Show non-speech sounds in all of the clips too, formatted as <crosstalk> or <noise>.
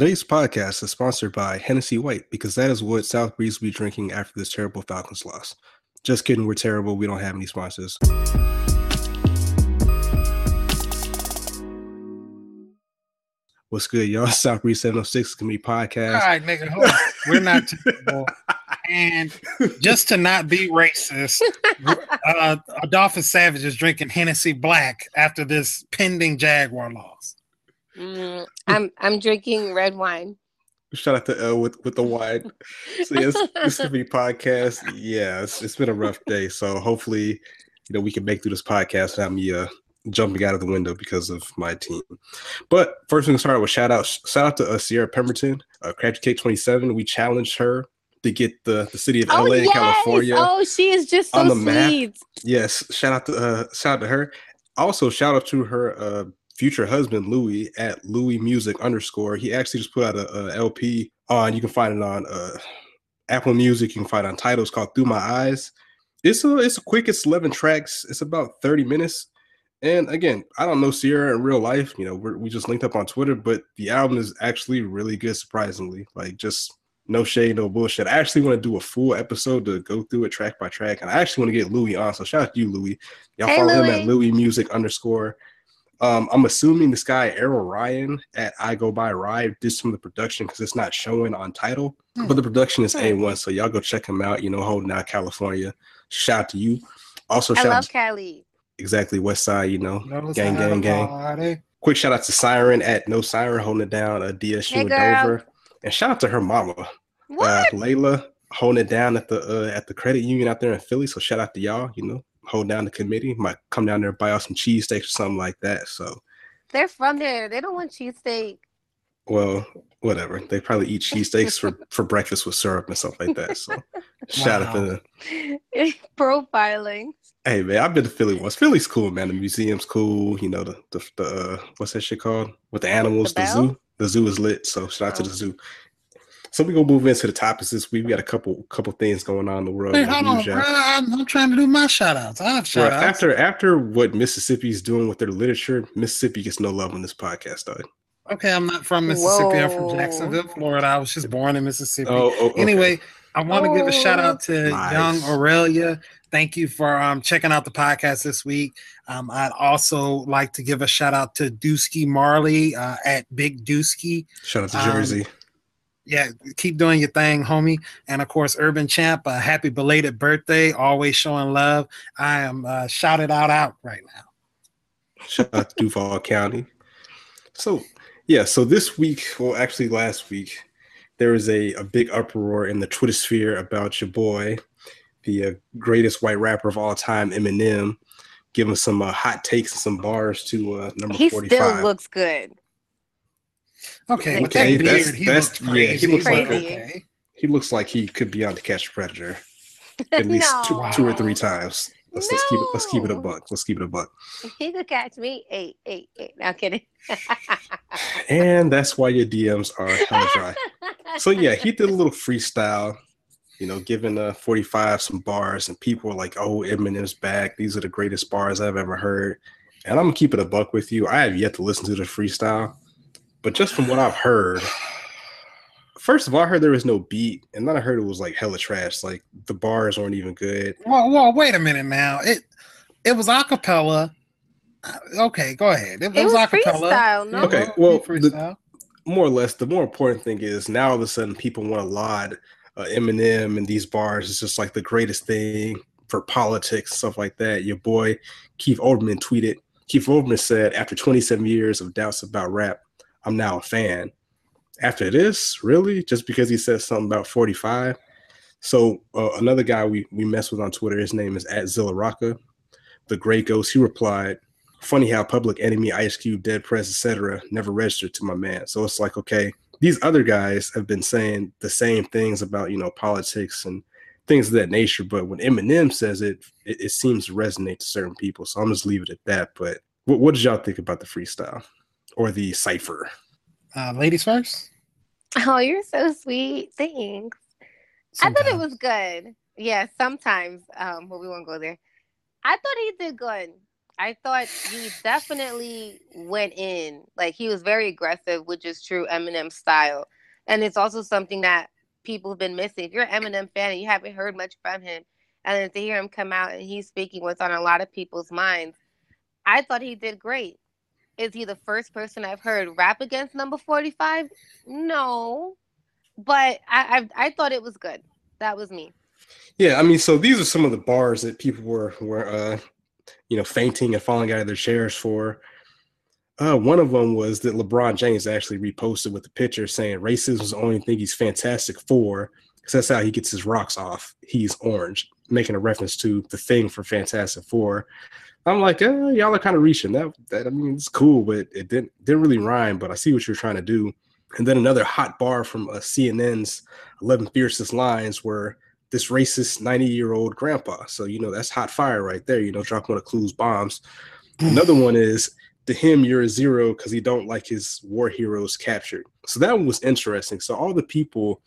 Today's podcast is sponsored by Hennessy White because that is what South Breeze will be drinking after this terrible Falcons loss. Just kidding, we're terrible. We don't have any sponsors. What's good, y'all? <laughs> South Breeze 706 Committee Podcast. All right, nigga, hold on. we're not terrible. And just to not be racist, uh, Adolphus Savage is drinking Hennessy Black after this pending Jaguar loss. Mm, I'm I'm drinking red wine. Shout out to Elle with, with the wine. So yes, this could be podcast. Yeah, it's, it's been a rough day. So hopefully, you know, we can make through this podcast without me uh jumping out of the window because of my team. But first, we're gonna start with shout out. Shout out to uh, Sierra Pemberton, uh, Crafty Cake Twenty Seven. We challenged her to get the, the city of Oh LA yes! in California Oh, she is just so on the map. Yes, shout out to uh, shout out to her. Also, shout out to her uh, future husband Lewy at Lewy Music underscore. He actually just put out a, a LP on. You can find it on uh, Apple Music. You can find it on titles called Through My Eyes. It's a it's a quick. It's eleven tracks. It's about thirty minutes. And again, I don't know Sierra in real life. You know, we're, we just linked up on Twitter, but the album is actually really good. Surprisingly, like just no shade, no bullshit. I actually want to do a full episode to go through it track by track, and I actually want to get Lewy on. So shout out to you, Lewy. Y'all Hey, follow him at Lewy Music underscore. Um, I'm assuming this guy Errol Ryan at I Go By Ride did some of the production because it's not showing on Tidal, Hmm. but the production is Hmm. A1. So y'all go check him out. You know, holding out California. Shout out to you. Also, I shout out love to Cali. exactly West Side. You know, Notice Gang, I gang, gang. party. quick shout out to Siren at No Siren holding it down. Uh, Dia Hey, Dover, and shout out to her mama uh, Layla holding it down at the uh, at the credit union out there in Philly. So shout out to y'all. You know, hold down the committee. Might come down there and buy out some cheesesteaks or something like that. So, They're from there. They don't want cheesesteak. well, whatever. They probably eat cheesesteaks for <laughs> for breakfast with syrup and stuff like that. So, shout out to Wow. them. <laughs> Profiling. Hey man, I've been to Philly once. Philly's cool, man. The museum's cool. You know the the, the uh, what's that shit called with the animals? The The, zoo. The zoo is lit. So shout out to Oh. the zoo. So we're gonna move into the topics this week. We got a couple couple things going on in the world. Hey, hold on, bro. I'm, I'm trying to do my shout outs. I have shout outs. after after what Mississippi's doing with their literature, Mississippi gets no love on this podcast, dog. Okay, I'm not from Mississippi. I'm from Jacksonville, Florida. I was just born in Mississippi. Oh, oh okay. Anyway, I want to give a shout out to Nice. young Aurelia. Thank you for um, checking out the podcast this week. Um, I'd also like to give a shout out to Dusky Marley uh, at Big Dusky. shout out to um, Jersey. Yeah, keep doing your thing, homie. And of course, Urban Champ, uh, happy belated birthday. Always showing love. I am uh, shouted out out right now. Shout out to Duval County. So, yeah, so this week, well, actually last week, there was a, a big uproar in the Twitter sphere about your boy, the uh, greatest white rapper of all time, Eminem, giving some uh, hot takes and some bars to uh, number He 45. still looks good. Okay, with Okay, that that's- beard, he that's- looks yeah, he looks like okay. he looks like he could be on to catch a predator at <laughs> least two, No. two or three times. Let's, let's keep it let's keep it a buck. Let's keep it a buck. He could catch me. Eight, eight, eight. No I'm kidding. <laughs> And that's why your DMs are hella dry. so yeah, he did a little freestyle, you know, giving uh 45 some bars, and people were like, "Oh, Eminem's back. These are the greatest bars I've ever heard." And I'm gonna keep it a buck with you. I have yet to listen to the freestyle, but just from what I've heard, first of all, I heard there was no beat, and then I heard it was like hella trash. Like the bars weren't even good. Well, well, wait a minute now. It it was acapella. Uh, Okay, go ahead. It, It was acapella. freestyle, no? Okay, well, freestyle. more or less, the more important thing is now all of a sudden people want to laud uh, Eminem and these bars is just like the greatest thing for politics, stuff like that. Your boy Keith Olbermann tweeted. Keith Olbermann said, after 27 years of doubts about rap, I'm now a fan. After this, really, just because he said something about 45. So uh, another guy we we mess with on Twitter, his name is at Zilla Rocca, the Gray Ghost. He replied, "Funny how Public Enemy, Ice Cube, Dead Prez, etc. never registered to my man." So it's like, okay, these other guys have been saying the same things about you know politics and things of that nature, but when Eminem says it, it, it seems to resonate to certain people. So I'm just leave it at that. But what, what did y'all think about the freestyle or the cipher? Uh, ladies first. Oh, you're so sweet. Thanks. I thought it was good. Yeah, sometimes. Um, but we won't go there. I thought he did good. I thought he definitely went in. Like he was very aggressive, which is true Eminem style. And it's also something that people have been missing. If you're an Eminem fan and you haven't heard much from him, and then to hear him come out and he's speaking what's on a lot of people's minds, I thought he did great. Is he the first person I've heard rap against number 45? No. But I, I I thought it was good. That was me. Yeah, I mean, so these are some of the bars that people were were uh, you know fainting and falling out of their chairs for. Uh, one of them was that LeBron James actually reposted with the picture saying racism is the only thing he's fantastic for because that's how he gets his rocks off. He's orange, making a reference to the thing for Fantastic Four. I'm like, eh, y'all are kind of reaching that. That I mean, it's cool, but it didn't didn't really rhyme. But I see what you're trying to do. And then another hot bar from uh, CNN's 11 Fiercest Lines where this racist 90 year old grandpa. So, you know, that's hot fire right there, you know, drop one of Clue's bombs. Another one is to him, you're a zero because he don't like his war heroes captured. So that one was interesting. So all the people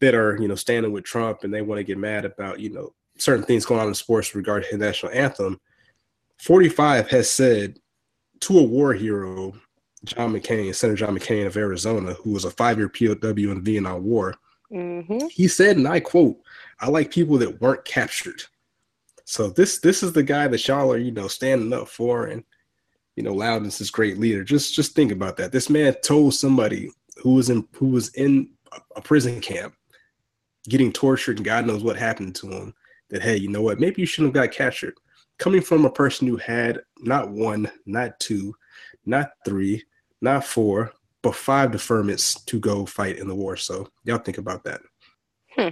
that are, you know, standing with Trump and they want to get mad about, you know, certain things going on in sports regarding the national anthem, 45 has said to a war hero, John McCain, Senator John McCain of Arizona, who was a five-year POW in the Vietnam War, Mm-hmm. he said, and I quote, "I like people that weren't captured." So this this is the guy that y'all are, you know, standing up for, and you know, Loudon's this great leader. Just just think about that. This man told somebody who was in who was in a prison camp, getting tortured, and God knows what happened to him. That hey, you know what? Maybe you shouldn't have got captured. Coming from a person who had not one, not two, not three, not four, but five deferments to go fight in the war. So y'all think about that. Hmm.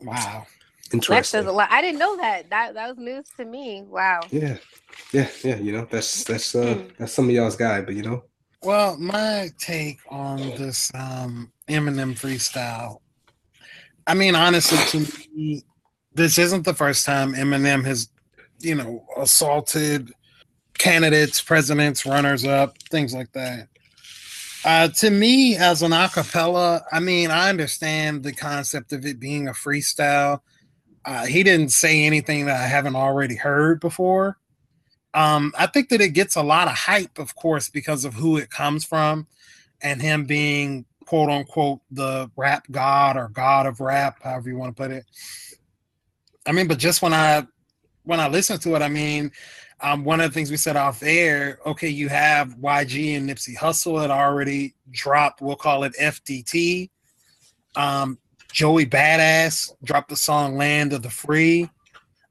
Wow. Interesting. That says a lot. I didn't know that. That that was news to me. Wow. Yeah, yeah, yeah. You know, that's that's uh that's some of y'all's guy, but you know, Well, my take on this um, Eminem freestyle. I mean, honestly, to me, this isn't the first time Eminem has, you know, assaulted candidates, presidents, runners up, things like that. Uh, to me, as an acapella, I mean, I understand the concept of it being a freestyle. Uh, he didn't say anything that I haven't already heard before. Um, I think that it gets a lot of hype, of course, because of who it comes from and him being quote unquote the rap god or god of rap, however you want to put it. I mean, but just when I when I listen to it, I mean, um, one of the things we said off air, okay, you have YG and Nipsey Hussle had already dropped, we'll call it FDT. Um, Joey Badass dropped the song Land of the Free.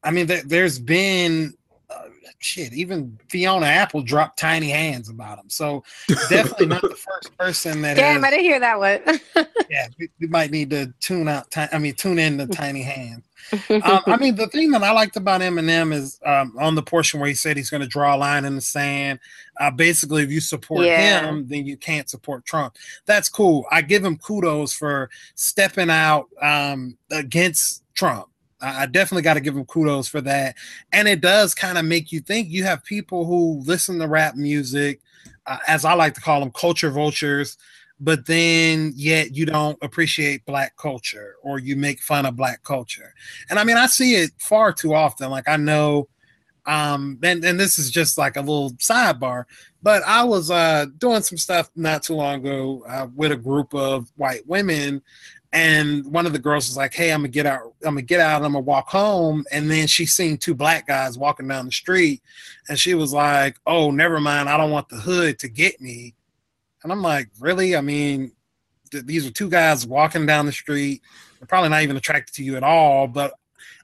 I mean, there, there's been uh, shit, even Fiona Apple dropped Tiny Hands about him. So definitely not the first person that Damn, has- I didn't hear that one. <laughs> yeah, we, we might need to tune out. Ti- I mean, tune in to Tiny Hands. Um, I <laughs> mean, the thing that I liked about Eminem is um, on the portion where he said he's going to draw a line in the sand. Uh, basically, if you support Yeah. him, then you can't support Trump. That's cool. I give him kudos for stepping out um, against Trump. I definitely got to give him kudos for that. And it does kind of make you think. You have people who listen to rap music, uh, as I like to call them, culture vultures but then yet you don't appreciate black culture or you make fun of black culture. And I mean, I see it far too often. Like I know, um, and, and this is just like a little sidebar, but I was uh doing some stuff not too long ago uh, with a group of white women. And one of the girls was like, "Hey, I'm gonna get out. I'm gonna get out. I'm gonna walk home." And then she seen two black guys walking down the street, and she was like, "Oh, never mind. I don't want the hood to get me." And I'm like, really? I mean, th- these are two guys walking down the street. They're probably not even attracted to you at all, but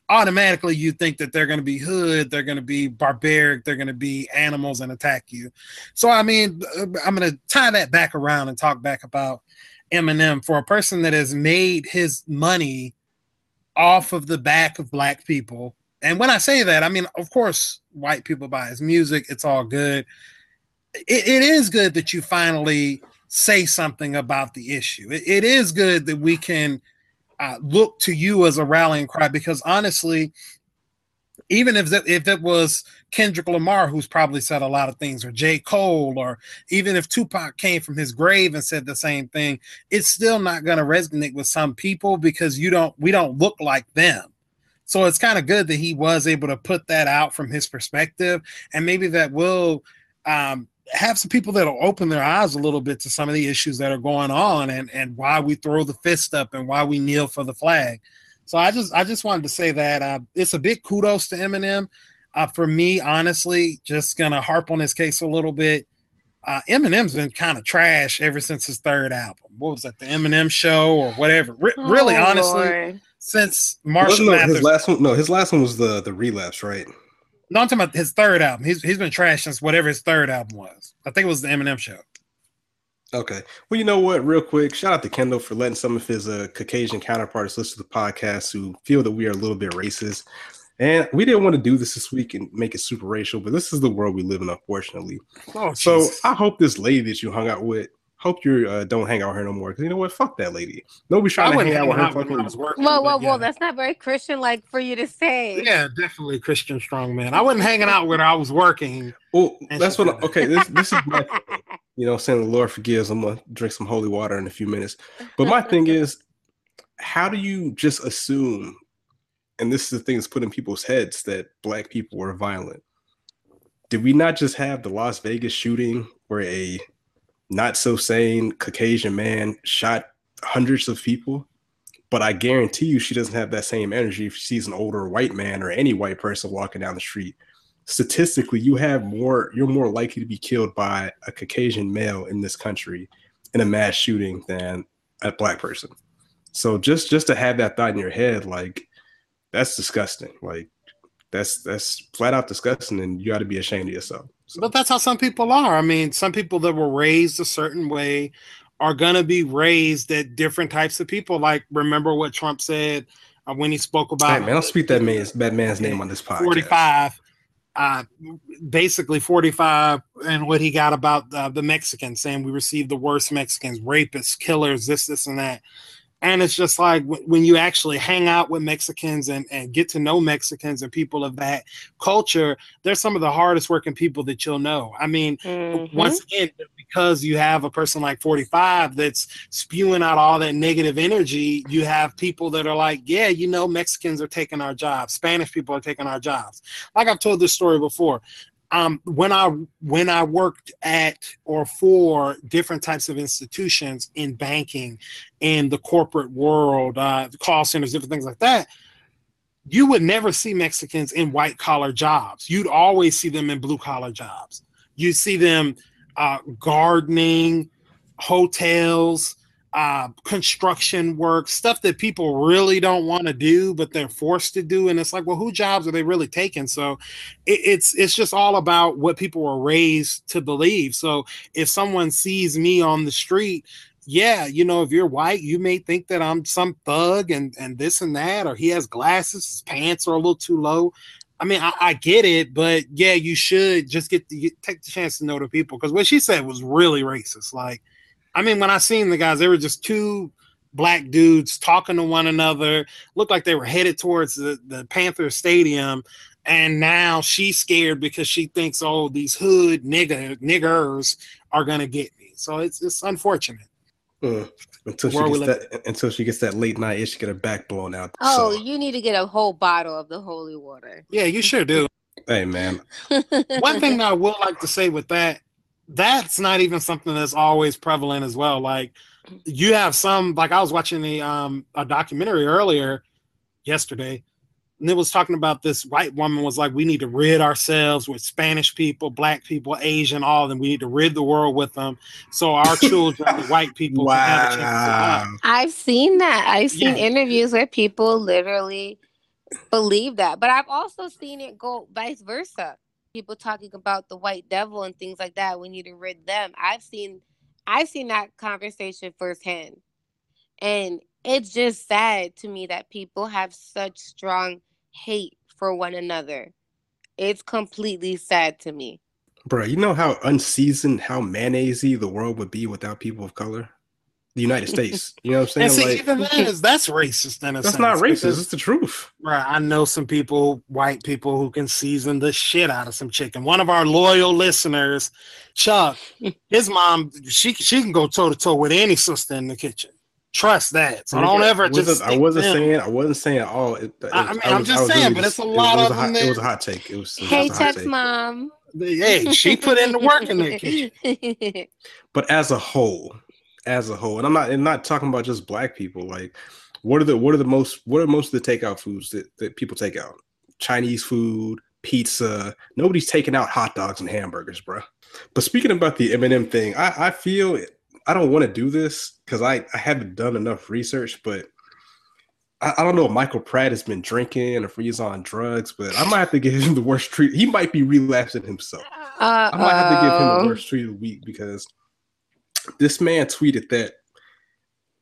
automatically you think that they're going to be hood, they're going to be barbaric, they're going to be animals and attack you. So, I mean, uh, I'm going to tie that back around and talk back about Eminem for a person that has made his money off of the back of black people. And when I say that, I mean, of course, white people buy his music, it's all good it, it is good that you finally say something about the issue. It, it is good that we can uh, look to you as a rallying cry because honestly, even if that, if it was Kendrick Lamar who's probably said a lot of things, or J. Cole, or even if Tupac came from his grave and said the same thing, it's still not going to resonate with some people because you don't we don't look like them. So it's kind of good that he was able to put that out from his perspective, and maybe that will um, have some people that'll open their eyes a little bit to some of the issues that are going on and and why we throw the fist up and why we kneel for the flag. So I just I just wanted to say that uh, it's a big kudos to Eminem. Uh, for me, honestly, just gonna harp on his case a little bit. Uh, Eminem's been kind of trash ever since his third album. What was that, the Eminem Show or whatever? Re- oh, really, honestly, Lord. since Marshall no, Mathers, his last one. No, his last one was the the relapse, right? No, I'm talking about his third album. He's he's been trash since whatever his third album was. I think it was the Eminem show. Okay. Well, you know what? Real quick, shout out to Kendall for letting some of his uh, Caucasian counterparts listen to the podcast who feel that we are a little bit racist. And we didn't want to do this this week and make it super racial, but this is the world we live in, unfortunately. Oh, so I hope this lady that you hung out with hope you uh, don't hang out here no more. Because you know what? Fuck that lady. Nobody's trying to hang out with her. Fucking was working, whoa, whoa, whoa! That's not very Christian, like for you to say. Yeah, definitely Christian strong man. I wasn't hanging out with her. I was working. Well, that's what. I, okay, this this is my. <laughs> you know, saying the Lord forgives. I'm gonna drink some holy water in a few minutes. But my thing <laughs> is, how do you just assume? And this is the thing that's put in people's heads that black people were violent. Did we not just have the Las Vegas shooting where a not so sane Caucasian man shot hundreds of people. But I guarantee you, she doesn't have that same energy if she sees an older white man or any white person walking down the street. Statistically, you have more, you're more likely to be killed by a Caucasian male in this country in a mass shooting than a black person. So just just to have that thought in your head, like that's disgusting. Like that's that's flat out disgusting, and you got to be ashamed of yourself. So. But that's how some people are. I mean, some people that were raised a certain way are going to be raised at different types of people. Like, remember what Trump said uh, when he spoke about. Hey, man, I'll speak that man's that man's name on this podcast. Forty-five, uh, basically forty-five, and what he got about uh, the Mexicans, saying we received the worst Mexicans, rapists, killers, this, this, and that and it's just like when you actually hang out with Mexicans and, and get to know Mexicans and people of that culture, they're some of the hardest working people that you'll know. I mean, mm-hmm. once again, because you have a person like 45 that's spewing out all that negative energy, you have people that are like, yeah, you know, Mexicans are taking our jobs, Spanish people are taking our jobs. Like I've told this story before um, when I when I worked at or for different types of institutions in banking, in the corporate world, uh, call centers, different things like that, you would never see Mexicans in white collar jobs. You'd always see them in blue collar jobs. You see them uh, gardening, hotels, uh, construction work, stuff that people really don't want to do, but they're forced to do. And it's like, well, who jobs are they really taking? So it, it's it's just all about what people were raised to believe. So if someone sees me on the street, yeah, you know, if you're white, you may think that I'm some thug and and this and that, or he has glasses, his pants are a little too low. I mean, I, I get it, but yeah, you should just get to take the chance to know the people because what she said was really racist. Like, I mean, when I seen the guys, they were just two black dudes talking to one another. Looked like they were headed towards the, the Panther Stadium. And now she's scared because she thinks, oh, these hood nigger niggers are gonna get me. So it's it's unfortunate. Mm. Until she gets that until she gets that late night she get her back blown out. Oh, so. you need to get a whole bottle of the holy water. Yeah, you sure do. Hey man. <laughs> One thing I would like to say with that that's not even something that's always prevalent as well. Like you have some like I was watching the um a documentary earlier yesterday, and it was talking about this white woman was like, we need to rid ourselves with Spanish people, black people, Asian, all of them. We need to rid the world with them. So our <laughs> children, white people, wow. I've seen that. I've seen yeah. interviews where people literally believe that, but I've also seen it go vice versa people talking about the white devil and things like that. We need to rid them. I've seen I've seen that conversation firsthand. And it's just sad to me that people have such strong hate for one another. It's completely sad to me. Bro, you know how unseasoned, how mayonnaisey the world would be without people of color? The United States. You know what I'm saying? See, like, even that is that's racist. Then that's sense, not racist. It's the truth. Right. I know some people, white people, who can season the shit out of some chicken. One of our loyal listeners, Chuck, <laughs> his mom, she she can go toe to toe with any sister in the kitchen. trust that. So don't ever I wasn't, just. I wasn't them. saying I wasn't saying all. It, it, I- I mean, I'm just saying, really but it's a it lot was of a hot, It was a hot take. It was. It Hey, was a hot text take. mom. Hey, she put in the work in that kitchen. <laughs> But as a whole, as a whole, and I'm not, and not talking about just black people. Like, what are the what are the most what are most of the takeout foods that, that people take out? Chinese food, pizza. Nobody's taking out hot dogs and hamburgers, bro. But speaking about the Eminem thing, I, I feel I don't want to do this because I, I haven't done enough research, but I, I don't know if Michael Pratt has been drinking or if he's on drugs, but I might have to give him the worst treat. He might be relapsing himself. Uh, I might have to give him the worst treat of the week because this man tweeted that.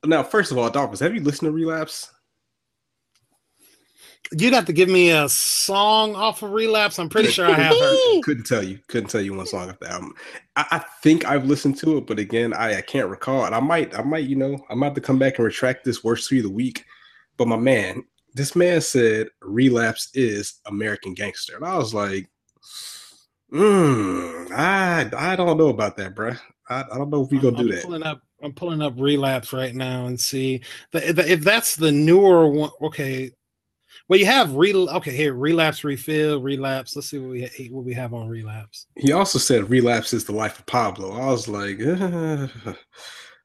Now, first of all, Dolphins, have you listened to Relapse? You'd have to give me a song off of Relapse. I'm pretty sure I have heard. <laughs> Couldn't tell you. Couldn't tell you one song off the album. I, I think I've listened to it, but again, I, I can't recall. And I might, I might, you know, I might have to come back and retract this worst tweet of the week. But my man, this man said Relapse is American Gangster, and I was like, mm, I, I don't know about that, bruh. I, I don't know if we gonna I'm do that. Pulling up, I'm pulling up Relapse right now and see the, the, if that's the newer one. Okay, well you have rel. Okay, here Relapse, Refill, Relapse. Let's see what we what we have on Relapse. He also said relapse is the life of Pablo. I was like, uh, <laughs>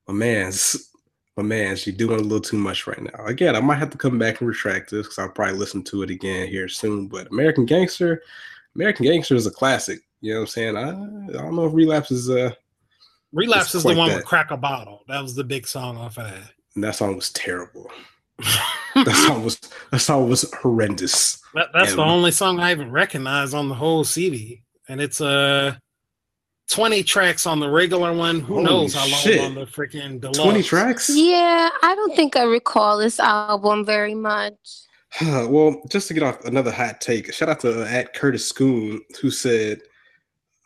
my man's, my man's, you're doing a little too much right now. Again, I might have to come back and retract this because I'll probably listen to it again here soon. But American Gangster, American Gangster is a classic. You know what I'm saying? I, I don't know if relapse is uh Relapse is the one that. with Crack a Bottle. That was the big song off of that That song was terrible. that. <laughs> That song was that song was horrendous. That, that's the only song I even recognize on the whole CD, and it's uh, twenty tracks on the regular one. Who knows how long shit. on the freaking deluxe? 20 tracks? Yeah, I don't think I recall this album very much. <sighs> well, just to get off another hot take, shout out to uh, at Curtis Schoon who said,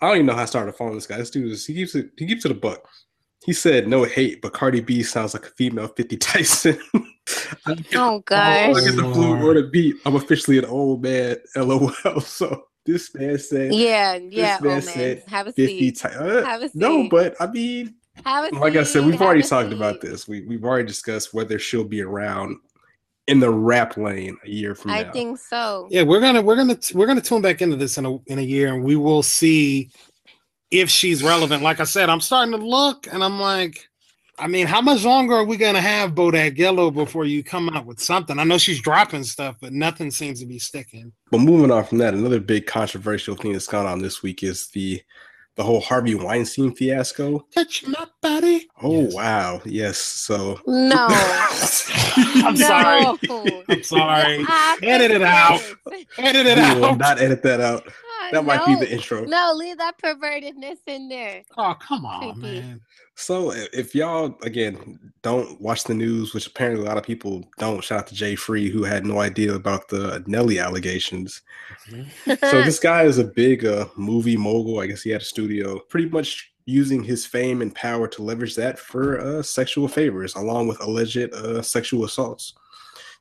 I don't even know how I started following this guy. This dude is he keeps it he keeps it a buck. He said no hate, but Cardi B sounds like a female 50 Tyson. <laughs> I get, Oh I gosh. get the flu or the beat. I'm officially an old man. <laughs> LOL. So this man said Yeah, yeah. Oh man man, said have a 50 seat. Ty- uh, Have a No, but I mean, Have a like I said, we've have already a talked about this. We we've already discussed whether she'll be around in the rap lane a year from I now. think so. Yeah, we're gonna we're gonna we're gonna tune back into this in a in a year, and we will see if she's relevant. Like I said, I'm starting to look, and I'm like, I mean, how much longer are we gonna have Bodak Yellow before you come out with something? I know she's dropping stuff, but nothing seems to be sticking. But moving on from that, another big controversial thing that's gone on this week is the the whole Harvey Weinstein fiasco. Touch my body. Oh Yes. wow, yes. So No. <laughs> <laughs> <laughs> I'm sorry. I'm sorry. Stop Edit it out. Edit it we will not edit that out. That might be the intro. No, leave that pervertedness in there. Oh, come on, Creepy. man. So if y'all again don't watch the news, which apparently a lot of people don't, shout out to Jay Free who had no idea about the Nelly allegations. So <laughs> this guy is a big uh, movie mogul. I guess he had a studio, pretty much using his fame and power to leverage that for uh, sexual favors, along with alleged uh, sexual assaults.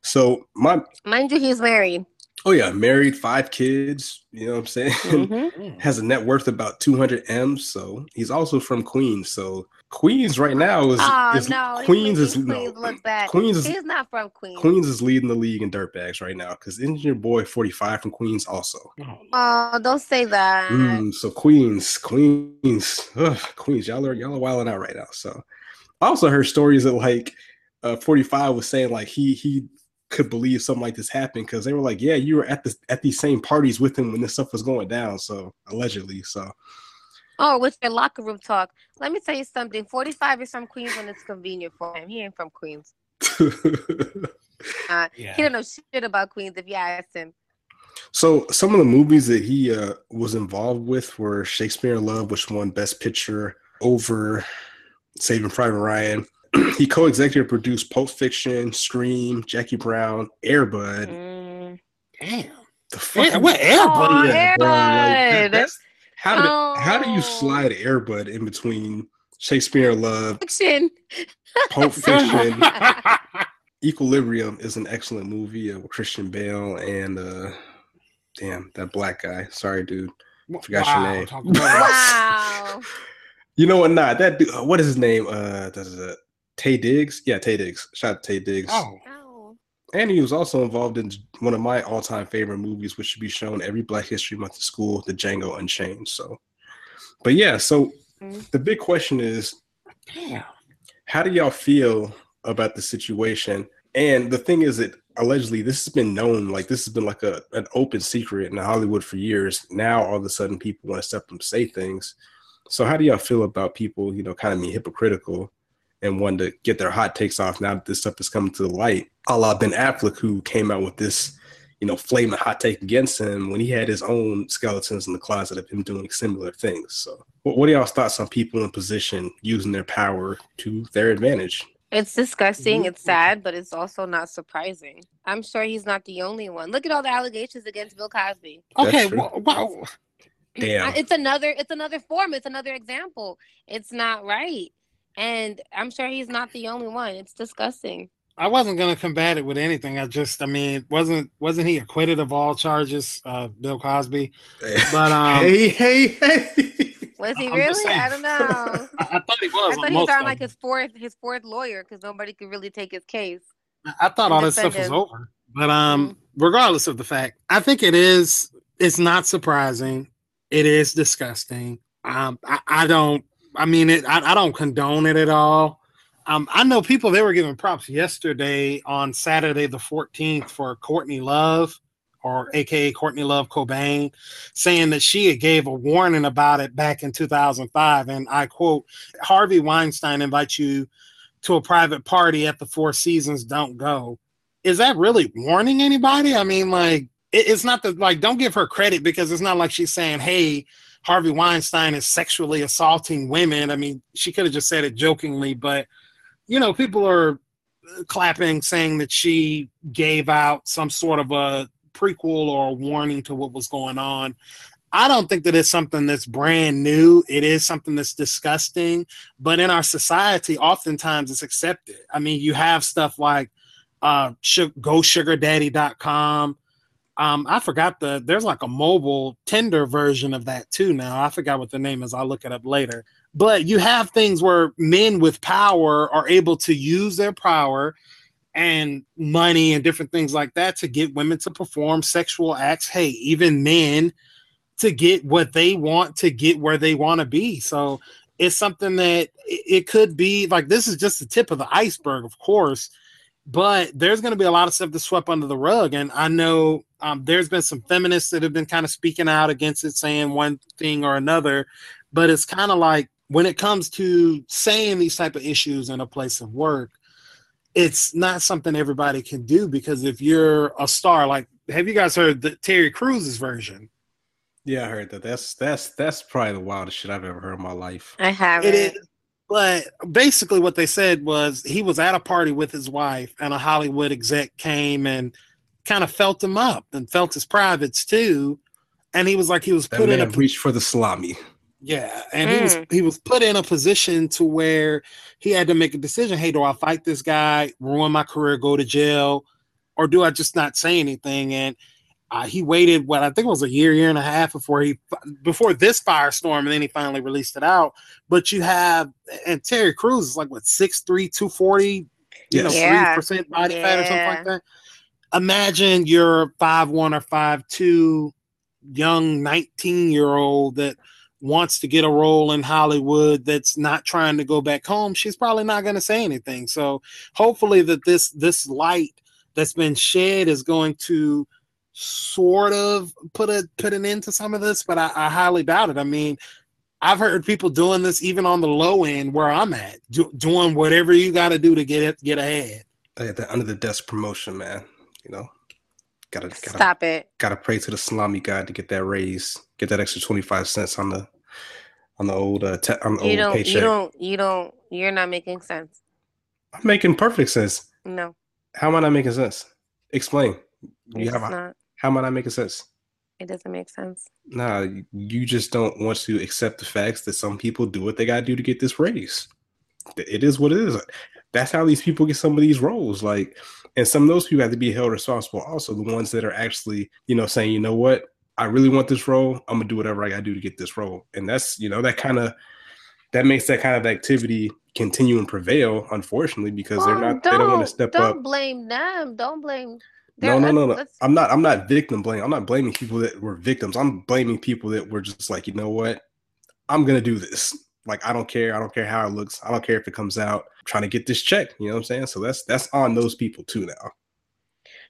So my Mind you, he's married. oh yeah, married, five kids. You know what I'm saying? Mhm. <laughs> Has a net worth about 200 m. So he's also from Queens. So Queens right now is, Oh is no, Queens is making no, Queens look bad. Queens is He's not from Queens. Queens is leading the league in dirtbags right now because Engineer Boy 45 from Queens also. Oh, Oh, don't say that. Mm, so Queens, Queens, ugh, Queens, y'all are y'all are wilding out right now. So I also heard stories that like uh 45 was saying like he he could believe something like this happened because they were like, Yeah, you were at the at these same parties with him when this stuff was going down. So allegedly. So Oh, with your locker room talk. Let me tell you something. 45 is from Queens when it's convenient for him. He ain't from Queens. <laughs> Uh, yeah. He don't know shit about Queens if you ask him. So some of the movies that he uh, was involved with were Shakespeare in Love, which won Best Picture over Saving Private Ryan. <clears throat> he co-executive produced Pulp Fiction, Scream, Jackie Brown, Airbud. Mm. Damn. The fuck? Yeah, what Airbud? Oh, Yeah, bro, like, that- that's- how did how do you Oh. slide Airbud in between Shakespeare Love, Fiction. Pulp <laughs> Fiction? Equilibrium is an excellent movie uh, with Christian Bale and uh, damn that black guy. Sorry, dude. Forgot your name. talk about it. Wow. <laughs> You know what? Not that dude. uh, What is his name? Uh. Taye Diggs. Yeah, Taye Diggs. Shout out to Taye Diggs. Oh, Oh. And he was also involved in one of my all-time favorite movies, which should be shown every Black History Month at school, The Django Unchained. So, but yeah, so Mhm. the big question is, damn. how do y'all feel about the situation? And the thing is that allegedly this has been known, like this has been like a an open secret in Hollywood for years. Now all of a sudden people want to step up and say things. So how do y'all feel about people, you know, kind of being hypocritical and wanting to get their hot takes off now that this stuff is coming to the light? A la Ben Affleck, who came out with this, you know, flaming hot take against him when he had his own skeletons in the closet of him doing similar things. So what, what are y'all's thoughts on people in position using their power to their advantage? It's disgusting. It's mm-hmm. sad, but it's also not surprising. I'm sure he's not the only one. Look at all the allegations against Bill Cosby. Okay, wow, wow. Damn. It's another. It's another form. It's another example. It's not right, and I'm sure he's not the only one. It's disgusting. I wasn't gonna combat it with anything. I just, I mean, wasn't wasn't he acquitted of all charges, uh, Bill Cosby? But um, hey, hey, hey. Was he I'm really? saying. I don't know. <laughs> I, I thought he was. I thought on he was on like his fourth his fourth lawyer because nobody could really take his case. I thought all that stuff was over. But um, regardless of the fact, I think it is. It's not surprising. It is disgusting. Um, I, I don't. I mean, it. I, I don't condone it at all. Um, I know people they were giving props yesterday on Saturday the 14th for Courtney Love, or AKA Courtney Love Cobain, saying that she gave a warning about it back in 2005, and I quote: "Harvey Weinstein invites you to a private party at the Four Seasons. Don't go." Is that really warning anybody? I mean, like, it, it's not that like don't give her credit because it's not like she's saying, "Hey." Harvey Weinstein is sexually assaulting women. I mean, she could have just said it jokingly, but you know, people are clapping saying that she gave out some sort of a prequel or a warning to what was going on. I don't think that it's something that's brand new. It is something that's disgusting, but in our society, oftentimes it's accepted. I mean, you have stuff like uh, GoSugarDaddy.com. Um, I forgot the there's like a mobile Tinder version of that too now. I forgot what the name is. I'll look it up later. But you have things where men with power are able to use their power and money and different things like that to get women to perform sexual acts. Hey, even men to get what they want to get where they want to be. So it's something that it, could be like this is just the tip of the iceberg, of course. But there's going to be a lot of stuff that's swept under the rug, and I know um, there's been some feminists that have been kind of speaking out against it, saying one thing or another. But it's kind of like when it comes to saying these type of issues in a place of work, it's not something everybody can do because if you're a star, like have you guys heard the Terry Crews's version? Yeah, I heard that. That's that's that's probably the wildest shit I've ever heard in my life. I have It it. is. But basically, what they said was he was at a party with his wife, and a Hollywood exec came and kind of felt him up and felt his privates too. And he was like, he was That put in a reached for the salami. Yeah, and he was Mm. he was put in a position to where he had to make a decision. Hey, do I fight this guy, ruin my career, go to jail, or do I just not say anything? And uh, he waited what I think it was a year, year and a half before he before this firestorm, and then he finally released it out. But you have and Terry Crews is like what 6'3", 240, you know, three Yeah. percent body fat or something like that. Imagine you're five one or five two, young nineteen year old that wants to get a role in Hollywood that's not trying to go back home. She's probably not going to say anything. So hopefully that this this light that's been shed is going to sort of put a put an end to some of this, but I, I highly doubt it. I mean, I've heard people doing this even on the low end where I'm at, do, doing whatever you got to do to get it get ahead. Uh, the under the desk promotion, man. You know, gotta gotta Stop it. gotta pray to the salami god to get that raise, get that extra twenty five cents on the on the old uh, te- on the You old don't. paycheck. You don't. You don't. You're not making sense. I'm making perfect sense. No, How am I not making sense? Explain. You it's have a, not. how am I not making sense? It doesn't make sense. Nah, you- you just don't want to accept the facts that some people do what they gotta do to get this raise. It is what it is. That's how these people get some of these roles. Like, and some of those people have to be held responsible. Also, the ones that are actually, you know, saying, you know what, I really want this role. I'm gonna do whatever I gotta do to get this role. And that's, you know, that kind of that makes that kind of activity continue and prevail, unfortunately, because well, they're oh, not they don't want to step don't up. Don't blame them. Don't blame no, no, no, no. I'm not. I'm not victim blaming. I'm not blaming people that were victims. I'm blaming people that were just like, you know what, I'm gonna do this. Like, I don't care. I don't care how it looks. I don't care if it comes out. I'm trying to get this check. You know what I'm saying? So that's that's on those people too now.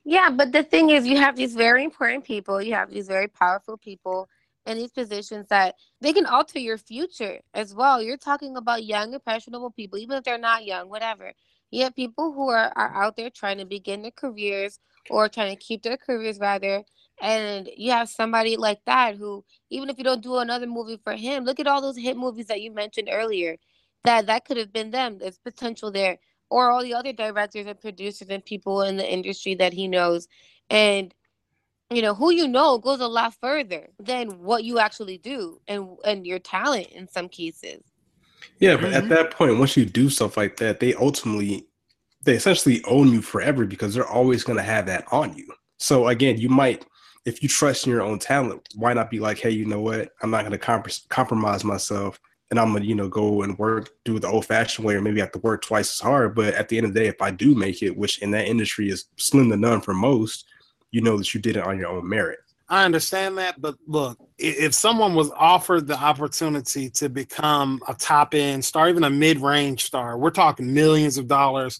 Yeah, but the thing is, you have these very important people. You have these very powerful people in these positions that they can alter your future as well. You're talking about young, impressionable people, even if they're not young, whatever. You have people who are, are out there trying to begin their careers or trying to keep their careers rather. And you have somebody like that who, even if you don't do another movie for him, look at all those hit movies that you mentioned earlier. That that could have been them. There's potential there, or all the other directors and producers and people in the industry that he knows, and you know who you know goes a lot further than what you actually do and and your talent in some cases. Yeah, but mm-hmm. at that point, once you do stuff like that, they ultimately they essentially own you forever because they're always going to have that on you. So again, you might, if you trust in your own talent, why not be like, hey, you know what? I'm not going to comp- compromise myself, and I'm gonna, you know, go and work, do it the old-fashioned way, or maybe I have to work twice as hard. But at the end of the day, if I do make it, which in that industry is slim to none for most, you know that you did it on your own merit. I understand that, but look, if someone was offered the opportunity to become a top end star, even a mid range star, we're talking millions of dollars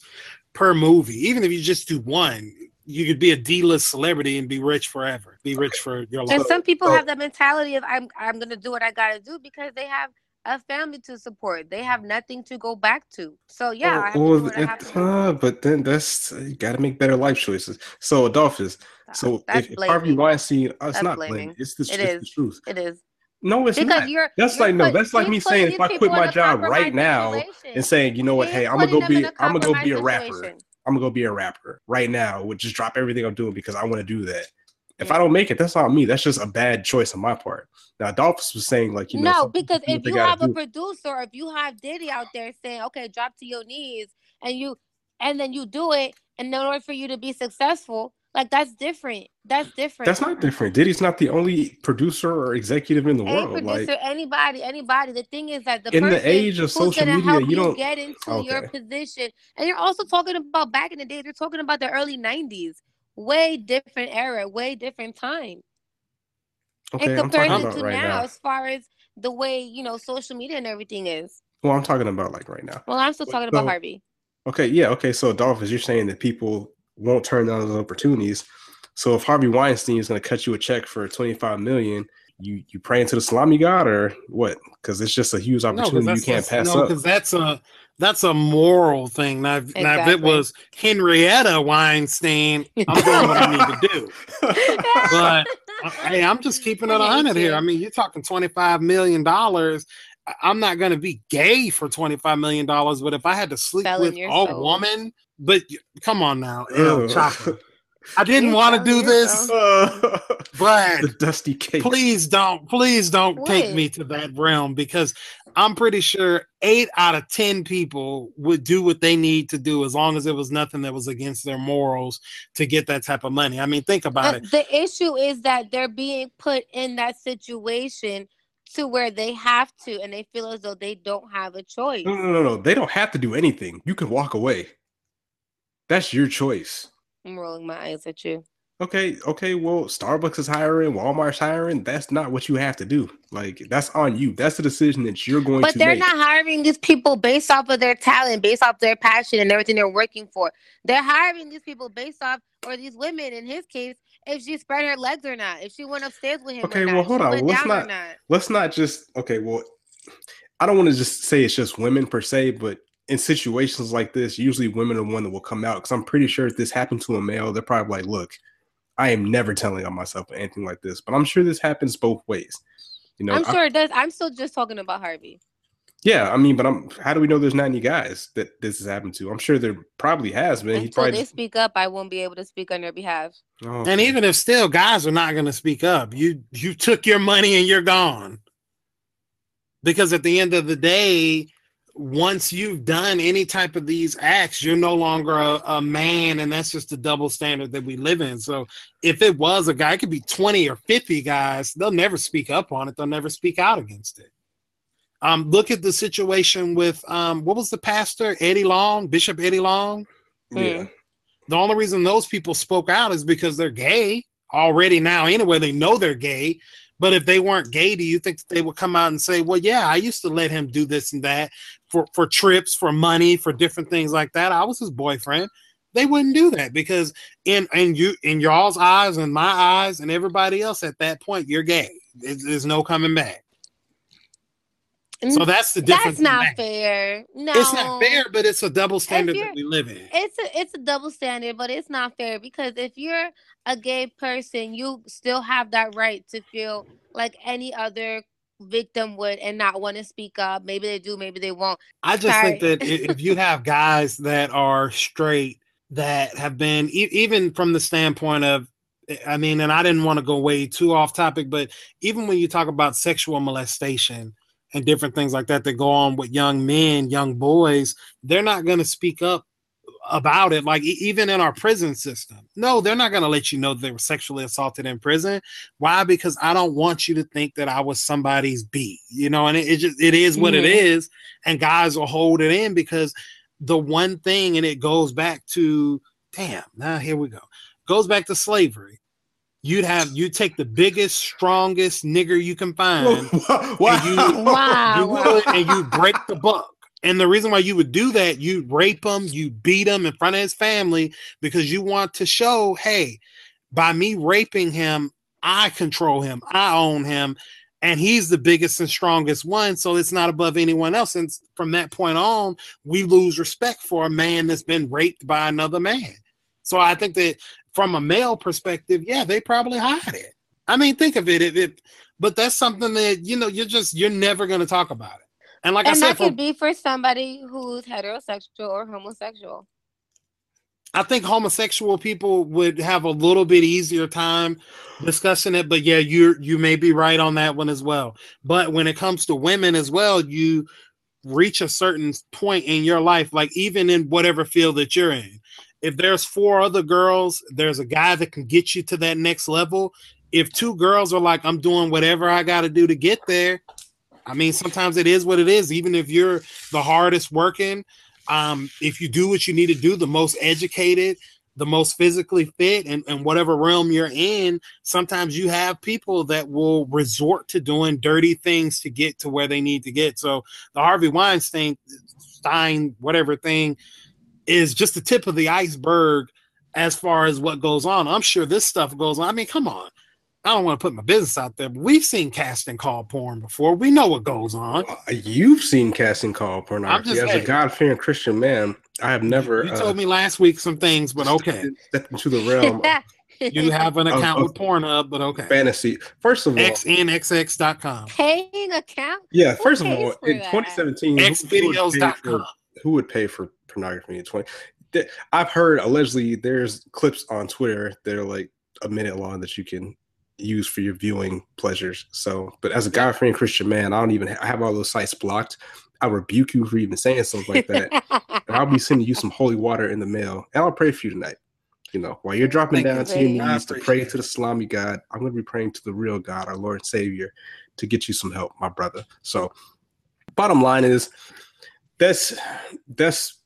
per movie. Even if you just do one, you could be a D list celebrity and be rich forever, be rich for your life. And some people have that mentality of I'm I'm gonna do what I gotta do because they have a family to support. They have nothing to go back to. So yeah, oh, well, uh, but then that's you got to make better life choices. So Adolphus, so if, if Harvey Weinstein, uh, it's not blaming. It's the, it it's the truth. It is. No, it's because not. You're, that's you're like put, no. That's like me saying if I quit my job right now and saying, you know what, hey, I'm gonna go be, I'm gonna go be a rapper. I'm gonna go be a rapper right now. Would just drop everything I'm doing because I want to do that. If I don't make it, that's not me. That's just a bad choice on my part. Now, Adolphus was saying like you know. No, because if you have a do. producer, if you have Diddy out there saying, "Okay, drop to your knees," and you, and then you do it, and in order for you to be successful, like that's different. That's different. That's not different. Diddy's not the only producer or executive in the Any world. Producer, like anybody, anybody. The thing is that the in the age of social media, you don't get into okay. your position. And you're also talking about back in the day. You're talking about the early '90s. Way different era. Way different time. Okay, and compared to right now, now, as far as the way you know social media and everything is. Well, I'm talking about like right now. Well, I'm still talking so, about Harvey. Okay, yeah, okay. So, Adolphus, you're saying that people won't turn down those opportunities. So if Harvey Weinstein is going to cut you a check for 25 million, you you pray into the salami god or what? Because it's just a huge opportunity no, you can't pass no, up. because that's a that's a moral thing. Now, exactly. now if it was Henrietta Weinstein, I'm doing what I need to do. <laughs> but uh, hey, I'm just keeping it hundred here. I mean, you're talking 25 million dollars. I'm not going to be gay for 25 million dollars, but if I had to sleep with a woman but come on now, Elle Chappa. I didn't want to do this, <laughs> but the dusty cake. Please don't, please don't what? take me to that realm because I'm pretty sure eight out of ten people would do what they need to do as long as it was nothing that was against their morals to get that type of money. I mean, think about uh, it. The issue is that they're being put in that situation to where they have to, and they feel as though they don't have a choice. No, no, no, no. They don't have to do anything. You can walk away. That's your choice. I'm rolling my eyes at you. Okay, okay, well, Starbucks is hiring, Walmart's hiring. That's not what you have to do. Like, that's on you. That's the decision that you're going but to But they're make. not hiring these people based off of their talent, based off their passion and everything they're working for. They're hiring these people based off, or these women in his case, if she spread her legs or not, if she went upstairs with him. Okay, well, hold on. Let's not, not. Let's not just. Okay, well, I don't want to just say it's just women per se, but in situations like this, usually women are one that will come out because I'm pretty sure if this happened to a male, they're probably like, "Look, I am never telling on myself anything like this." But I'm sure this happens both ways. You know, I'm sure I, it does. I'm still just talking about Harvey. Yeah, I mean, but I'm. How do we know there's not any guys that this has happened to? I'm sure there probably has been. Until probably they speak up, I won't be able to speak on their behalf. Oh, okay. And even if still guys are not going to speak up, you you took your money and you're gone. Because at the end of the day, once you've done any type of these acts, you're no longer a, a, man, and that's just the double standard that we live in. So, if it was a guy, it could be 20 or 50 guys, they'll never speak up on it, they'll never speak out against it. Um, look at the situation with um, what was the pastor Eddie Long, Bishop Eddie Long. Yeah. The only reason those people spoke out is because they're gay already now. Anyway, they know they're gay. But if they weren't gay, do you think they would come out and say, "Well, yeah, I used to let him do this and that for for trips, for money, for different things like that. I was his boyfriend." They wouldn't do that because in in you in y'all's eyes and my eyes and everybody else at that point, you're gay. There's, there's no coming back. So mm, that's the difference. That's not that. fair. No, It's not fair, but it's a double standard that we live in. It's a it's a double standard, but it's not fair because if you're a gay person, you still have that right to feel like any other victim would and not want to speak up. Maybe they do, maybe they won't. I just think that if you have guys that are straight that have been e- even from the standpoint of eh, I mean, and I didn't want to go way too off topic, but even when you talk about sexual molestation and different things like that that go on with young men, young boys, they're not going to speak up about it like even in our prison system no they're not going to let you know they were sexually assaulted in prison why because i don't want you to think that i was somebody's b you know and it, it just it is what it Mhm. is and guys will hold it in because the one thing and it goes back to damn now here we go goes back to slavery you'd have you take the biggest strongest nigger you can find <laughs> wow. you- Wow. you and you break the buck. And the reason why you would do that, you rape him, you beat him in front of his family because you want to show, hey, by me raping him, I control him, I own him, and he's the biggest and strongest one. So it's not above anyone else. And from that point on, we lose respect for a man that's been raped by another man. So I think that from a male perspective, yeah, they probably hide it. I mean, think of it. If it, but that's something that you know, you're just you're never going to talk about it. And like I said, that from, could be for somebody who's heterosexual or homosexual. I think homosexual people would have a little bit easier time discussing it. But yeah, you you may be right on that one as well. But when it comes to women as well, you reach a certain point in your life, like even in whatever field that you're in. If there's four other girls, there's a guy that can get you to that next level. If two girls are like, I'm doing whatever I got to do to get there, I mean, sometimes it is what it is. Even if you're the hardest working, um, if you do what you need to do, the most educated, the most physically fit, and, and whatever realm you're in, sometimes you have people that will resort to doing dirty things to get to where they need to get. So the Harvey Weinstein, Stein, whatever thing, is just the tip of the iceberg as far as what goes on. I'm sure this stuff goes on. I mean, come on. I don't want to put my business out there, but we've seen casting call porn before. We know what goes on. Uh, You've seen casting call pornography. just As a. God fearing Christian man, I have never You uh, told me last week some things, but okay. stepped into the realm <laughs> You have an account of- with Pornhub, but okay. fantasy. First of all, XNXX.com. Paying account. yeah. First of all, in that? 2017, who- who would pay for- who would pay for pornography in 20 Th- i've heard allegedly there's clips on twitter that are like a minute long that you can use for your viewing pleasures. So but as a god-fearing christian man i don't even ha- I have all those sites blocked. I rebuke you for even saying something like that. And <laughs> i'll be sending you some holy water in the mail and i'll pray for you tonight. You know while you're dropping Thank down you, to your knees to pray to the salami god i'm going to be praying to the real god our lord and savior to get you some help my brother. So bottom line is that's that's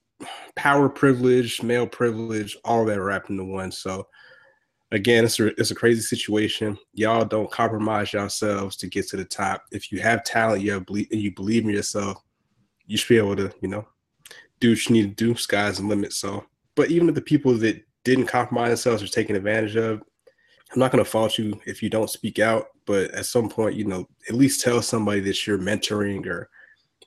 power privilege, male privilege, all that wrapped into one. So again, it's a it's a crazy situation. Y'all don't compromise yourselves to get to the top. If you have talent, you have believe and you believe in yourself, you should be able to, you know, do what you need to do. Sky's the limit. So, but even if the people that didn't compromise themselves are taken advantage of, I'm not going to fault you if you don't speak out. But at some point, you know, at least tell somebody that you're mentoring or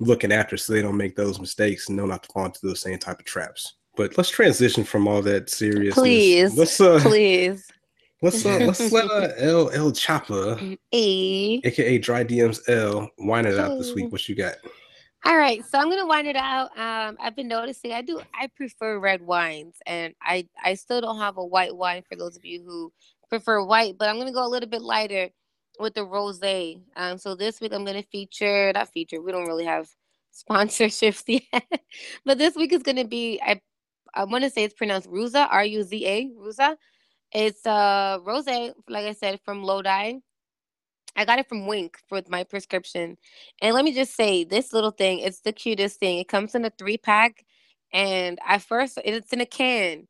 looking after so they don't make those mistakes and know not to fall into those same type of traps. But let's transition from all that seriousness. Please, let's uh, Please. Let's uh, let's let uh, <laughs> L L Chappa, E. aka Dry DMs L, whine it out this week. What you got? All right, so I'm gonna wind it out. Um, I've been noticing I do I prefer red wines, and I I still don't have a white wine for those of you who prefer white, but I'm gonna go a little bit lighter with the rosé. Um, so this week I'm gonna feature not feature. We don't really have <laughs> sponsorships <laughs> yet, but this week is gonna be I I want to say it's pronounced Ruza R U Z A Ruza. It's uh rosé, like I said, from Lodi. I got it from Winc for my prescription. And let me just say, this little thing, it's the cutest thing. It comes in a three pack, and at first, it's in a can.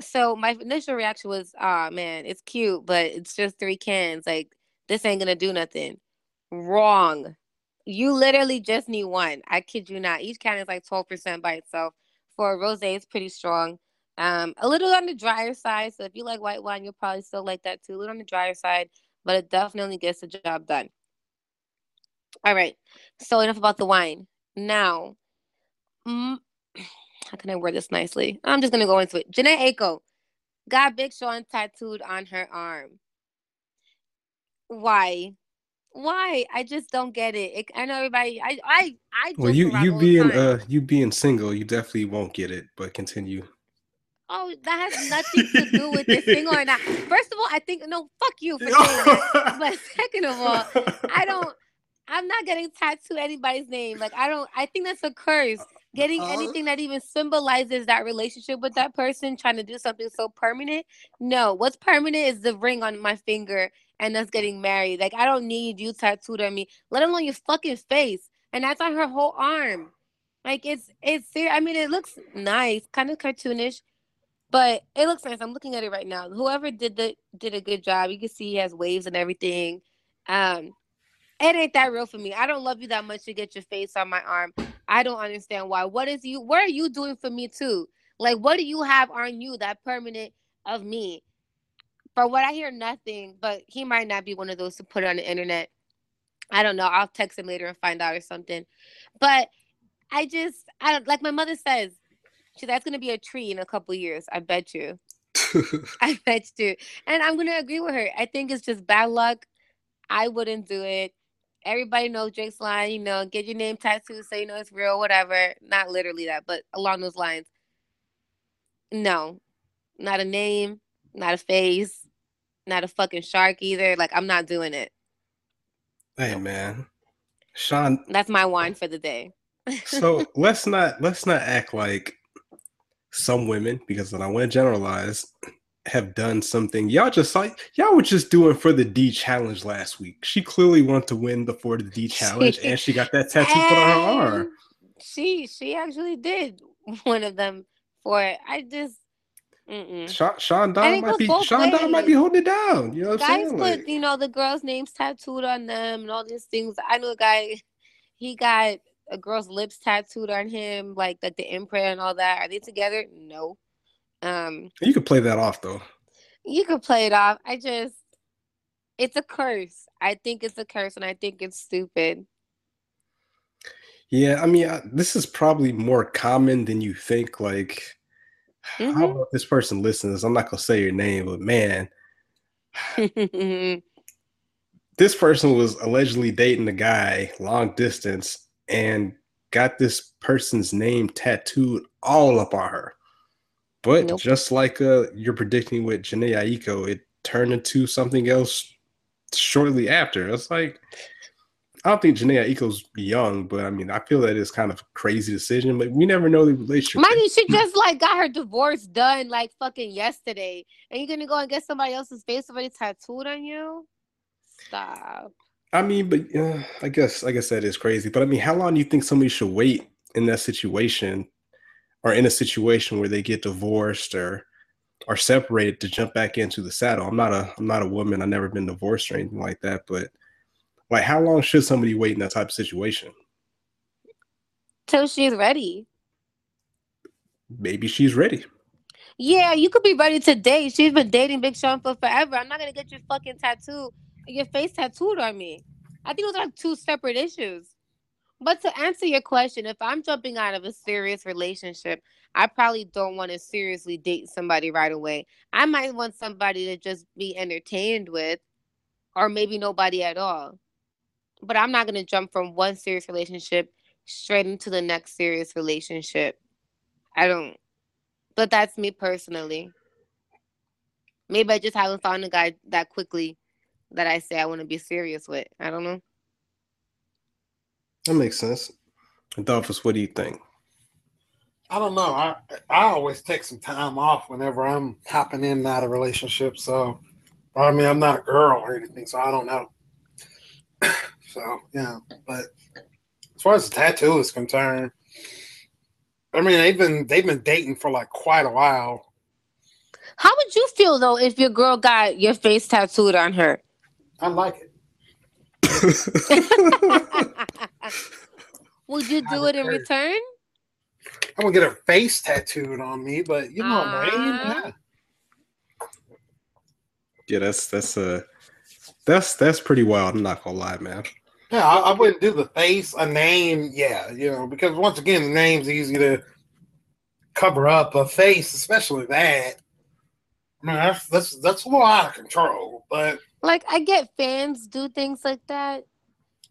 So my initial reaction was, "Ah, oh, man, it's cute, but it's just three cans. Like this ain't gonna do nothing." Wrong. You literally just need one. I kid you not. Each can is like twelve percent by itself. For a rosé, it's pretty strong. Um, a little on the drier side. So if you like white wine, you'll probably still like that too. A little on the drier side but it definitely gets the job done. All right. So enough about the wine. Now, mm, <clears throat> how can I word this nicely? I'm just gonna go into it. Jhené Aiko got Big Sean tattooed on her arm. Why? Why? I just don't get it. it I know everybody. I I I. Well, you you being uh you being single, you definitely won't get it. But continue. Oh, that has nothing to do with this <laughs> thing or not. First of all, I think no, fuck you for <laughs> saying that. But second of all, I don't. I'm not getting tattooed anybody's name. Like I don't. I think that's a curse. Getting uh-huh. anything that even symbolizes that relationship with that person, trying to do something so permanent. No, what's permanent is the ring on my finger and us getting married. Like I don't need you tattooed on me, let alone your fucking face. And that's on her whole arm. Like it's it's. I mean, it looks nice, kind of cartoonish but it looks nice. I'm looking at it right now. Whoever did the did a good job. You can see he has waves and everything. Um, it ain't that real for me. I don't love you that much to get your face on my arm. I don't understand why. What is you? What are you doing for me too? Like, what do you have on you that permanent of me? For what I hear, nothing. But he might not be one of those to put it on the internet. I don't know. I'll text him later and find out or something. But I just, I like my mother says that's gonna be a tree in a couple years. I bet you. <laughs> I bet you. And I'm gonna agree with her. I think it's just bad luck. I wouldn't do it. Everybody knows Drake's line, you know, get your name tattooed so you know it's real, whatever. Not literally that, but along those lines. No, not a name, not a face, not a fucking shark either. Like I'm not doing it. Hey man. Sean That's my wine oh. for the day. so <laughs> let's not let's not act like some women, because when I want to generalize, have done something. Y'all just like y'all were just doing for the D challenge last week. She clearly wanted to win the for the D <laughs> challenge, and she got that tattoo put on her arm. She she actually did <laughs> one of them for it. I just Mm-mm. Sean, Sean Don might be Sean Don might be holding it down. You know what Guys I'm saying? put like, you know the girls' names tattooed on them and all these things. I know a guy, he got a girl's lips tattooed on him, like like the imprint and all that. Are they together? No. Um You could play that off though. You could play it off. I just it's a curse. I think it's a curse and I think it's stupid. Yeah, I mean, I, this is probably more common than you think. Like, mm-hmm. I don't know if this person listens. I'm not gonna say your name, but man, <laughs> this person was allegedly dating a guy long distance, and got this person's name tattooed all up on her. But nope. just like uh, you're predicting with Jhené Aiko, it turned into something else shortly after. It's like I don't think Jhené Aiko's young, but I mean, I feel that it's kind of a crazy decision. But we never know the relationship. Money, she just like got her divorce done like fucking yesterday, and you're gonna go and get somebody else's face already tattooed on you. Stop. I mean, but uh, I guess I guess that is crazy. But I mean, how long do you think somebody should wait in that situation, or in a situation where they get divorced or are separated to jump back into the saddle? I'm not a I'm not a woman. I've never been divorced or anything like that. But like, how long should somebody wait in that type of situation? Till she's ready. Maybe she's ready. Yeah, you could be ready today. She's been dating Big Sean for forever. I'm not gonna get your fucking tattoo your face tattooed on me. I think those are two separate issues. But to answer your question, if I'm jumping out of a serious relationship, I probably don't want to seriously date somebody right away. I might want somebody to just be entertained with, or maybe nobody at all. But I'm not going to jump from one serious relationship straight into the next serious relationship. I don't. But that's me personally. Maybe I just haven't found a guy that quickly that I say I want to be serious with. I don't know. That makes sense. Adolphus, what do you think? I don't know. I I always take some time off whenever I'm hopping in and out of relationships. So, I mean, I'm not a girl or anything, so I don't know. <coughs> So yeah, but as far as the tattoo is concerned, I mean they've been they've been dating for like quite a while. How would you feel though if your girl got your face tattooed on her? I like it. <laughs> would you do it in agree. return? I'm gonna get her face tattooed on me, but you know what I mean? Ah. Yeah. yeah, that's that's uh that's that's pretty wild. I'm not gonna lie, man. Yeah, I, I wouldn't do the face, a name, yeah, you know, because once again, the name's easy to cover up. A face, especially that, I mean, that's that's that's a little out of control. But Like I get fans do things like that.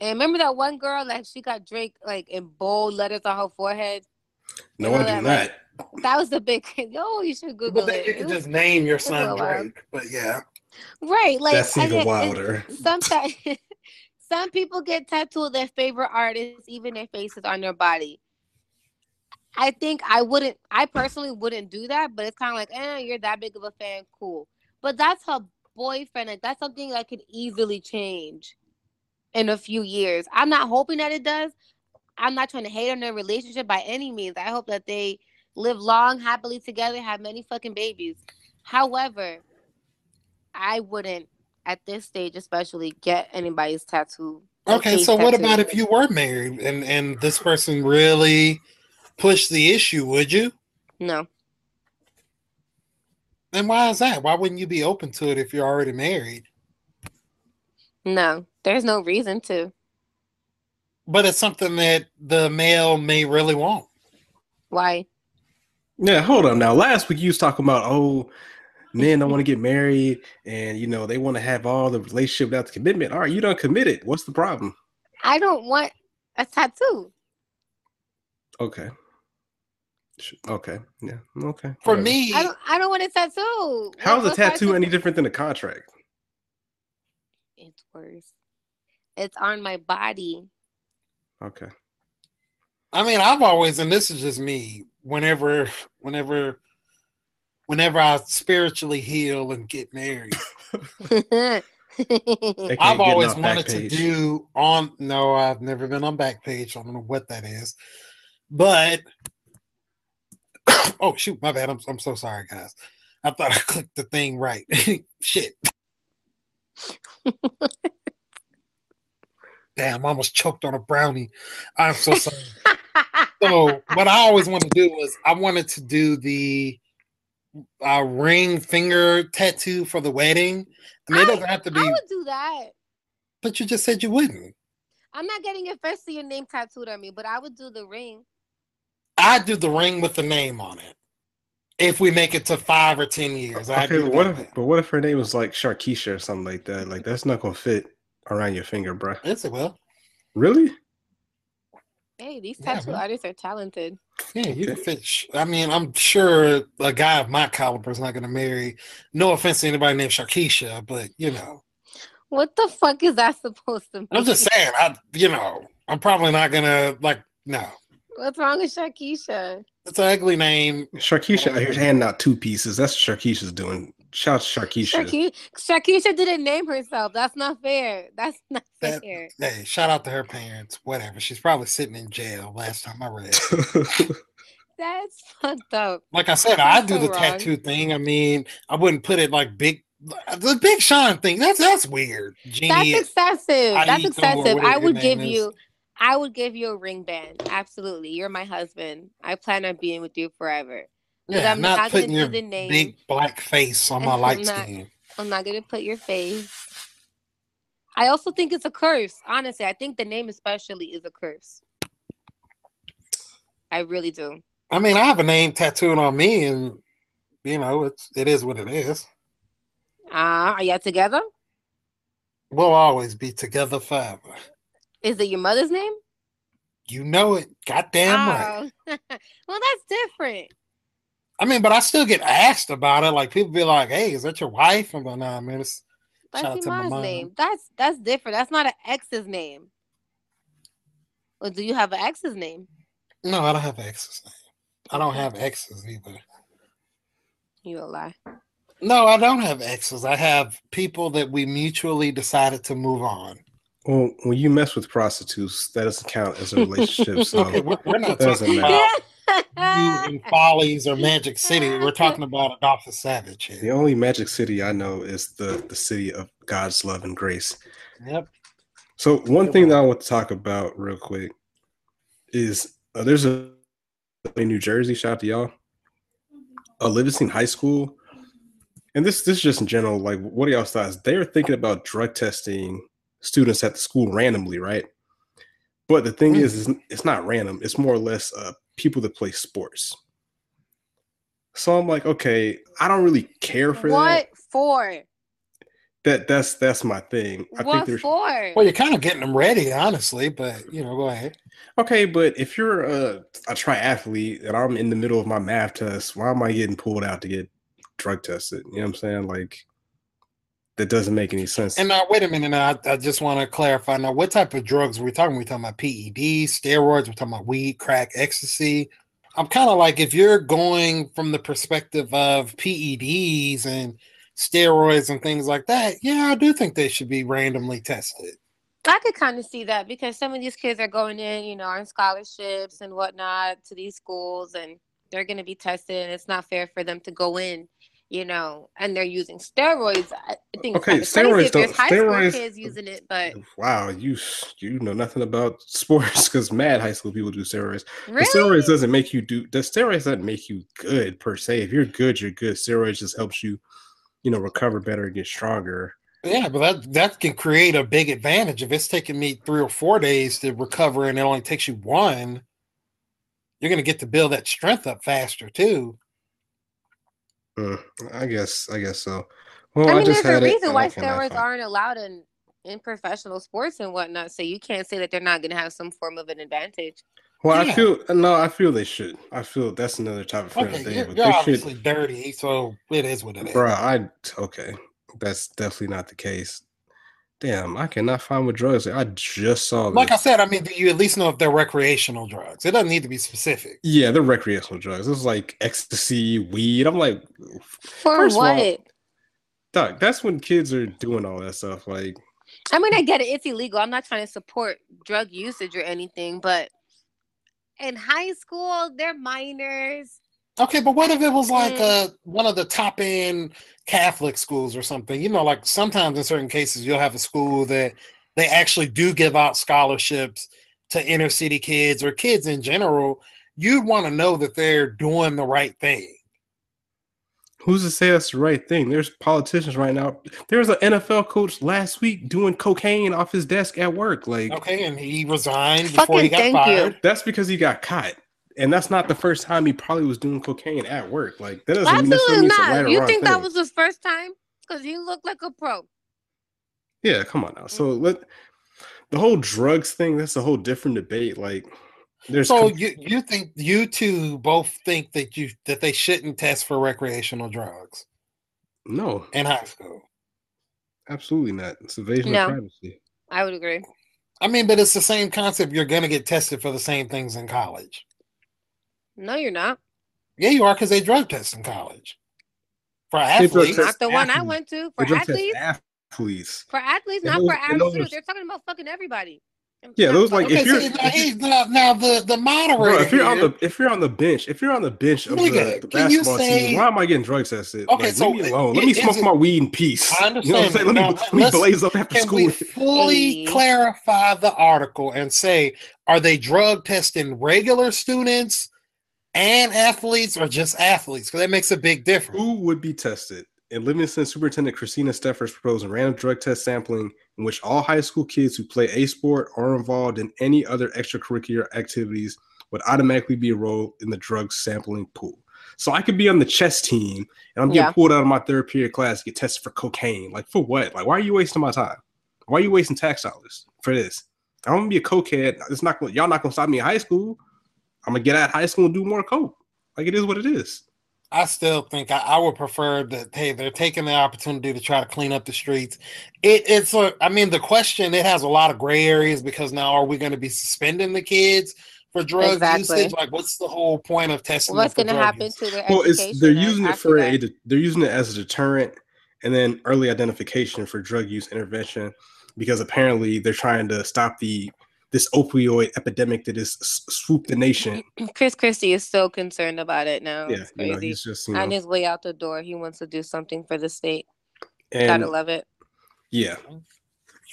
And remember that one girl like she got Drake like in bold letters on her forehead. No, You I do that, not. That was the big <laughs> yo. You should Google but then it. you can just name your son. Drake. But yeah, right, like That's I even get- wilder. Sometimes <laughs> some people get tattooed their favorite artists, even their faces on their body. I think I wouldn't. I personally wouldn't do that, but it's kind of like, eh, you're that big of a fan, cool. But that's her boyfriend. Like that's something that could easily change in a few years. I'm not hoping that it does. I'm not trying to hate on their relationship by any means. I hope that they live long, happily together, have many fucking babies. However, I wouldn't at this stage, especially, get anybody's tattoo. okay. So what about if you were married and and this person really pushed the issue? Would you? No, And why is that? Why wouldn't you be open to it if you're already married? no, there's no reason to. But it's something that the male may really want. Why? Yeah, hold on now. Last week you was talking about oh men don't want to get married and you know they want to have all the relationship without the commitment. All right, you don't commit it. What's the problem? I don't want a tattoo. Okay. Sh- Okay. Yeah. Okay. For whatever. me, I don't. I don't want a tattoo. how's a tattoo any different than a contract? It's worse. It's on my body. Okay. I mean, I've always, and this is just me. Whenever, whenever, whenever I spiritually heal and get married, <laughs> <laughs> I've always off wanted to do on. No, I've never been on Backpage. I don't know what that is, but <coughs> oh shoot, my bad. I'm I'm so sorry, guys. I thought I clicked the thing right. <laughs> Shit. Damn, I almost choked on a brownie. I'm so sorry. so what I always wanted to do was I wanted to do the uh, ring finger tattoo for the wedding. I mean, it doesn't have to be, I would do that. but you just said you wouldn't. I'm not getting your first your name tattooed on me, but I would do the ring. I do the ring with the name on it. If we make it to five or ten years, I Okay, do but what if but what if her name was like Sharkeisha or something like that? Like that's not gonna fit around your finger, bruh. Yes, it will. Really? Hey, these tattoo man. artists are talented. Yeah, you can Okay. fit. sh- I mean, I'm sure a guy of my caliber is not going to marry. No offense to anybody named Sharkeisha, but you know, What the fuck is that supposed to mean? I'm just saying. I, you know, I'm probably not gonna like. No, What's wrong with Shakisha? it's an ugly name. Sharkeisha out here handing out two pieces. That's what Sharkeisha's doing. Shout out to Sharkeisha. Shaki- Shakisha didn't name herself. That's not fair. That's not That- fair. Hey, shout out to her parents. Whatever. She's probably sitting in jail. Last time I read. <laughs> That's fucked up. Like I said, I do so the wrong. tattoo thing. I mean, I wouldn't put it like big. The Big Sean thing. That's that's weird. That's Genie. excessive. That's excessive. I would name give is. you I would give you a ring band. Absolutely. You're my husband. I plan on being with you forever. Yeah, I'm not, not putting your the name. big black face on my <laughs> I'm light not- skin. I'm not gonna put your face. I also think it's a curse. Honestly, I think the name especially is a curse. I really do. I mean, I have a name tattooed on me, and you know, it's it is what it is. Ah, are y'all together? We'll always be together forever. Is it your mother's name? You know it. Goddamn oh. right. Oh. <laughs> well, that's different. I mean, but I still get asked about it. Like people be like, "Hey, is that your wife?" I'm like, "Nah, man, it's That's Shout out your to my mom's mom. name. That's that's different. That's not an ex's name. Or do you have an ex's name? no, I don't have ex's name. I don't have exes either. You a lie. No, I don't have exes. I have people that we mutually decided to move on. Well, when you mess with prostitutes, that doesn't count as a relationship. So <laughs> Okay, we're, we're not talking about you <laughs> in Follies or Magic City. We're talking about Adolphus Savage the only magic city I know is the the city of God's love and grace. Yep. So one thing that I want to talk about real quick is uh, there's a in New Jersey. Shout out to y'all. A Livingston High School, and this this is just in general. Like, what are y'all's thoughts? They're thinking about drug testing students at the school randomly, right? But the thing Mm. is, it's, it's not random. It's more or less uh, people that play sports. So I'm like, okay, I don't really care for that. what for? That that's that's my thing. I think What there's for? Well, you're kind of getting them ready, honestly, but you know, go ahead. Okay, but if you're a, a triathlete and I'm in the middle of my math test, why am I getting pulled out to get drug tested? You know what I'm saying? Like, that doesn't make any sense. And now, wait a minute. Now, I, I just want to clarify. Now, what type of drugs are we talking? We're talking about PEDs, steroids. We're talking about weed, crack, ecstasy. I'm kind of like, if you're going from the perspective of PEDs and steroids and things like that, yeah, I do think they should be randomly tested. I could kind of see that because some of these kids are going in, you know, on scholarships and whatnot to these schools, and they're going to be tested, and it's not fair for them to go in, you know, and they're using steroids. I think Okay, it's kind of crazy steroids if don't- high steroids- school kids using it, but wow, you you know nothing about <laughs> sports because mad high school people do steroids. The steroids doesn't make you do the steroids doesn't make you good per se. If you're good, you're good. Steroids just helps you, you know, recover better and get stronger. Yeah, but that that can create a big advantage. If it's taking me three or four days to recover and it only takes you one, you're going to get to build that strength up faster too. Mm, I guess I guess so. Well, I I, mean, just there's a had it, reason and why I steroids aren't allowed in in professional sports and whatnot. So you can't say that they're not going to have some form of an advantage. Well, I feel no, I feel they should. I feel that's another type of Okay, thing. you're, but you're they obviously should, dirty, so it is what it is. bro. I okay, that's definitely not the case. Damn, I cannot find what drugs. I just saw Like I said, I mean, do you at least know if they're recreational drugs? It doesn't need to be specific. Yeah, they're recreational drugs. It was like ecstasy, weed. I'm like, For First of all- what? Doc, that's when kids are doing all that stuff. Like, I mean, I get it. It's illegal. I'm not trying to support drug usage or anything, but in high school, they're minors. Okay, but what if it was like Mm. uh, one of the top end Catholic schools or something? You know, like sometimes in certain cases, you'll have a school that they actually do give out scholarships to inner city kids or kids in general. You'd want to know that they're doing the right thing. who's to say that's the right thing? There's politicians right now. There was an NFL coach last week doing cocaine off his desk at work. Like, Okay, and he resigned before he got thank you. fired. that's because he got caught. And that's not the first time he probably was doing cocaine at work. Like that doesn't necessarily Absolutely mean it's a not. right you wrong think that was the first time? Because he looked like a pro. Yeah, come on now. So Mm-hmm. let the whole drugs thing, that's a whole different debate. Like there's So com- you you think you two both think that you that they shouldn't test for recreational drugs no, in high school? absolutely not. It's invasion No. of privacy. I would agree. I mean, but it's the same concept. You're going to get tested for the same things in college. No, you're not. Yeah, you are because they drug test in college for athletes. Not the one I went to. For drug athletes, athletes. for athletes, And not those- for and average those students. They're talking about fucking everybody. Yeah, those, like, fucking if you're- see, everybody. now, he's- now, now the the moderator. Bro, if you're on the if you're on the bench, if you're on the bench of Nigga, the, the basketball say- team, why am I getting drug tested? Okay, like, so leave me alone. Let me smoke it- my weed in peace. I You know what I'm understand saying? Let me, let me blaze up after Can we school. fully clarify the article and say, are they drug testing regular students and athletes or just athletes? Because that makes a big difference. Who would be tested? In Livingston, Superintendent Christina Steffner proposing random drug test sampling in which all high school kids who play a sport or involved in any other extracurricular activities would automatically be enrolled in the drug sampling pool. So I could be on the chess team and I'm getting Yeah. pulled out of my third period class to get tested for cocaine. Like for what? Like why are you wasting my time? Why are you wasting tax dollars for this? I'm gonna be a cokehead. It's not y'all not gonna stop me in high school. I'm gonna get out of high school and do more coke. Like it is what it is. I still think I, I would prefer that. Hey, they're taking the opportunity to try to clean up the streets. It, it's a. I mean, the question it has a lot of gray areas because now are we going to be suspending the kids for drug Exactly. usage? Like, what's the whole point of testing? What's going to happen use? to their well education? it's they're using it for that? a they're using it as a deterrent and then early identification for drug use intervention because apparently they're trying to stop the this opioid epidemic that has swooped the nation. <clears throat> Chris Christie is so concerned about it now. Yeah, it's you know, he's just you know, On his way out the door, he wants to do something for the state. and Gotta love it. yeah,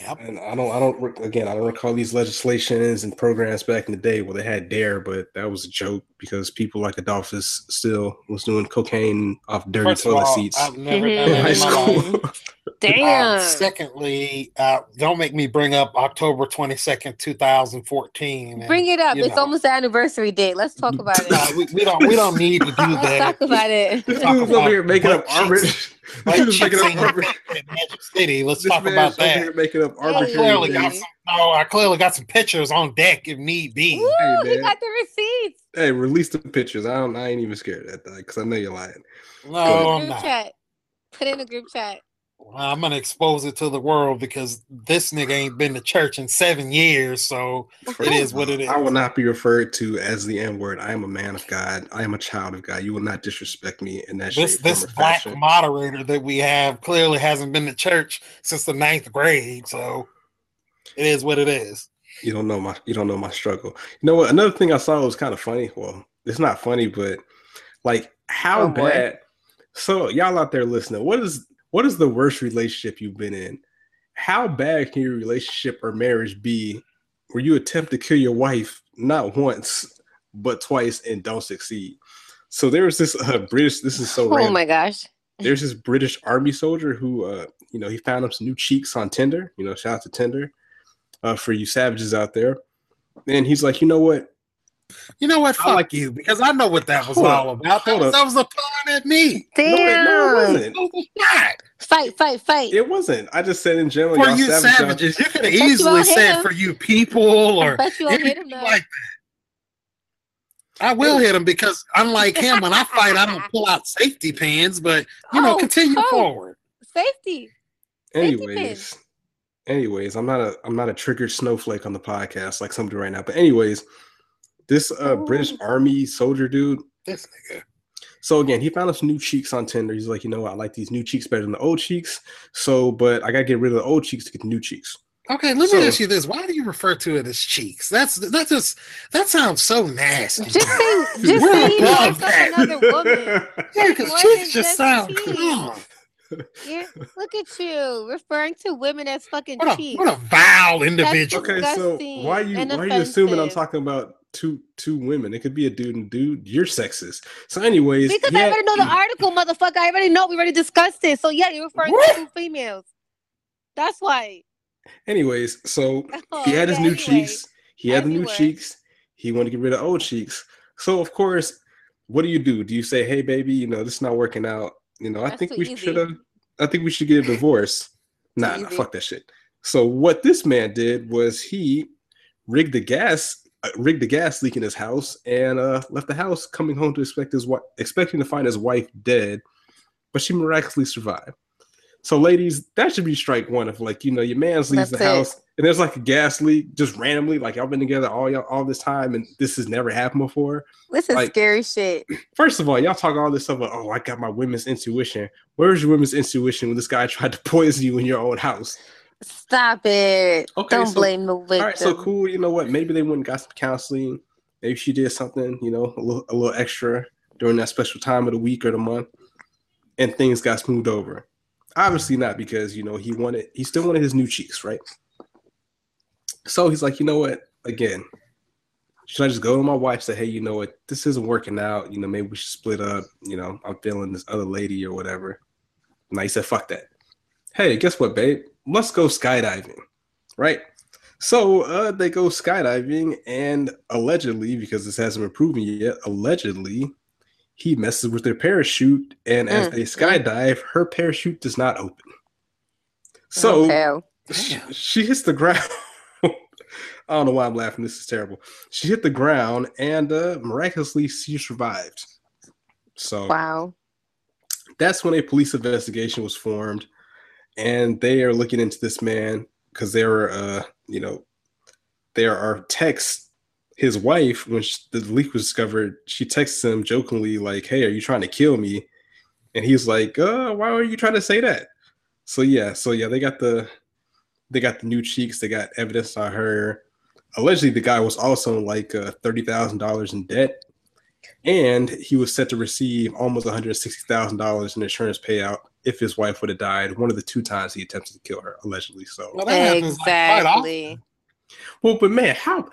Yep. and I don't, I don't, again, I don't recall these legislations and programs back in the day where they had DARE, but that was a joke because people like Adolphus still was doing cocaine off dirty First of toilet all, seats I've never Mhm. done in high in my life. school. <laughs> Damn. Uh, secondly, uh, don't make me bring up October 22nd, 2014. and, Bring it up. It's know, almost the anniversary date. Let's talk about it. <laughs> uh, we, we don't we don't need to do <laughs> Let's that. talk about it. He Talk was over here making up butt cheeks. arbitrary. Like He making up arbitrary. Magic City. Let's This talk man's about over that. here making up I arbitrary. clearly got some. No, I clearly got some pictures on deck if need be. Woo, Hey, he got the receipts. Hey, release the pictures. I don't. I ain't even scared of that because I know you're lying. No, Put I'm in a group not. chat. Put in a group chat. I'm gonna expose it to the world because this nigga ain't been to church in seven years, so it is what it is. I will not be referred to as the N word. I am a man of God. I am a child of God. You will not disrespect me in that This shape. this black fashion. moderator that we have clearly hasn't been to church since the ninth grade, so it is what it is. You don't know my. You don't know my struggle. You know what? Another thing I saw was kind of funny. Well, it's not funny, but like how Oh, boy. bad. So y'all out there listening, what is what is the worst relationship you've been in? How bad can your relationship or marriage be where you attempt to kill your wife not once but twice and don't succeed? So there was this uh, British. This is so Oh random. my gosh. there's this British army soldier who, uh, you know, he found him some new cheeks on Tinder. You know, shout out to Tinder uh, for you savages out there. And he's like, you know what? You know what? I Fuck like- you, because I know what that was Hold all up, about. That was, up. that was a pun at me. No, it, Damn. no, it wasn't. That was. Fight, fight, fight. It wasn't. I just said in general, For y'all savages. savages, you could have you easily won't said him. for you people or you anything him like that. I will hit him because unlike him, when I fight, I don't pull out safety pins. But you know, Oh, continue oh. forward. Safety. Safety anyways, anyways, I'm not a I'm not a triggered snowflake on the podcast like some do right now. But anyways, this uh, British Oh. army soldier dude, This nigga. So again, he found us new cheeks on Tinder. He's like, you know I like these new cheeks better than the old cheeks. So, but I gotta get rid of the old cheeks to get the new cheeks. Okay, let So- me ask you this: Why do you refer to it as cheeks? That's that just that sounds so nasty. Just say, <laughs> just We're say you like another woman. <laughs> yeah, because cheeks than just just sound cheeks. Calm. You're, look at you referring to women as fucking What a cheeks. what a vile individual. okay, so Disgusting why you why are you assuming I'm talking about two two women? It could be a dude and dude. You're sexist. So, anyways, Because he I already know the <clears throat> article, motherfucker. I already know. We already discussed it. So yeah, you're referring What? to two females. That's why. anyways, so Oh, <laughs> he had his yeah, new anyway. cheeks. He had As the new cheeks. He wanted to get rid of old cheeks. So of course, what do you do? Do you say, "Hey, baby, you know this is not working out. You know, I think we should have. I think we should get a divorce." <laughs> nah, nah, fuck that shit. So what this man did was he rigged the gas, uh, rigged the gas leak in his house, and uh, left the house, coming home to expect his wife, expecting to find his wife dead, but she miraculously survived. So, ladies, that should be strike one. If like you know your man's leaves That's the it. house and there's like a gas leak just randomly, like y'all been together all y'all all this time and this has never happened before. This is Like- scary shit. <clears throat> First of all, y'all talk all this stuff about oh I got my women's intuition. Where's your women's intuition when this guy <laughs> tried to poison you in your own house? Stop it. Okay, Don't so- blame the victim. All right, so cool. You know what? Maybe they went and got some counseling. Maybe she did something, you know, a little, a little extra during that special time of the week or the month, and things got smoothed over. Obviously not because you know he wanted, he still wanted his new cheeks, right? So he's like, you know what? Again, should I just go to my wife say, hey, you know what? This isn't working out. You know, maybe we should split up. You know, I'm feeling this other lady or whatever. And I said, fuck that. Hey, guess what, babe? Let's go skydiving, right? So uh, they go skydiving, and allegedly, because this hasn't been proven yet, allegedly, he messes with their parachute, and as Mm, they skydive, her parachute does not open. So Oh, she, she hits the ground. <laughs> I don't know why I'm laughing. This is terrible. She hit the ground, and uh, miraculously, she survived. So wow. that's when a police investigation was formed and they are looking into this man because there were uh you know there are texts his wife when sh the leak was discovered she texts him jokingly like hey are you trying to kill me and he's like uh why are you trying to say that so yeah so yeah they got the they got the new cheeks. They got evidence on her. Allegedly, the guy was also like uh, thirty thousand dollars in debt, and he was set to receive almost one hundred sixty thousand dollars in insurance payout if his wife would have died one of the two times he attempted to kill her, allegedly. So Well, that happens, like, quite exactly. often. Well, but man, how?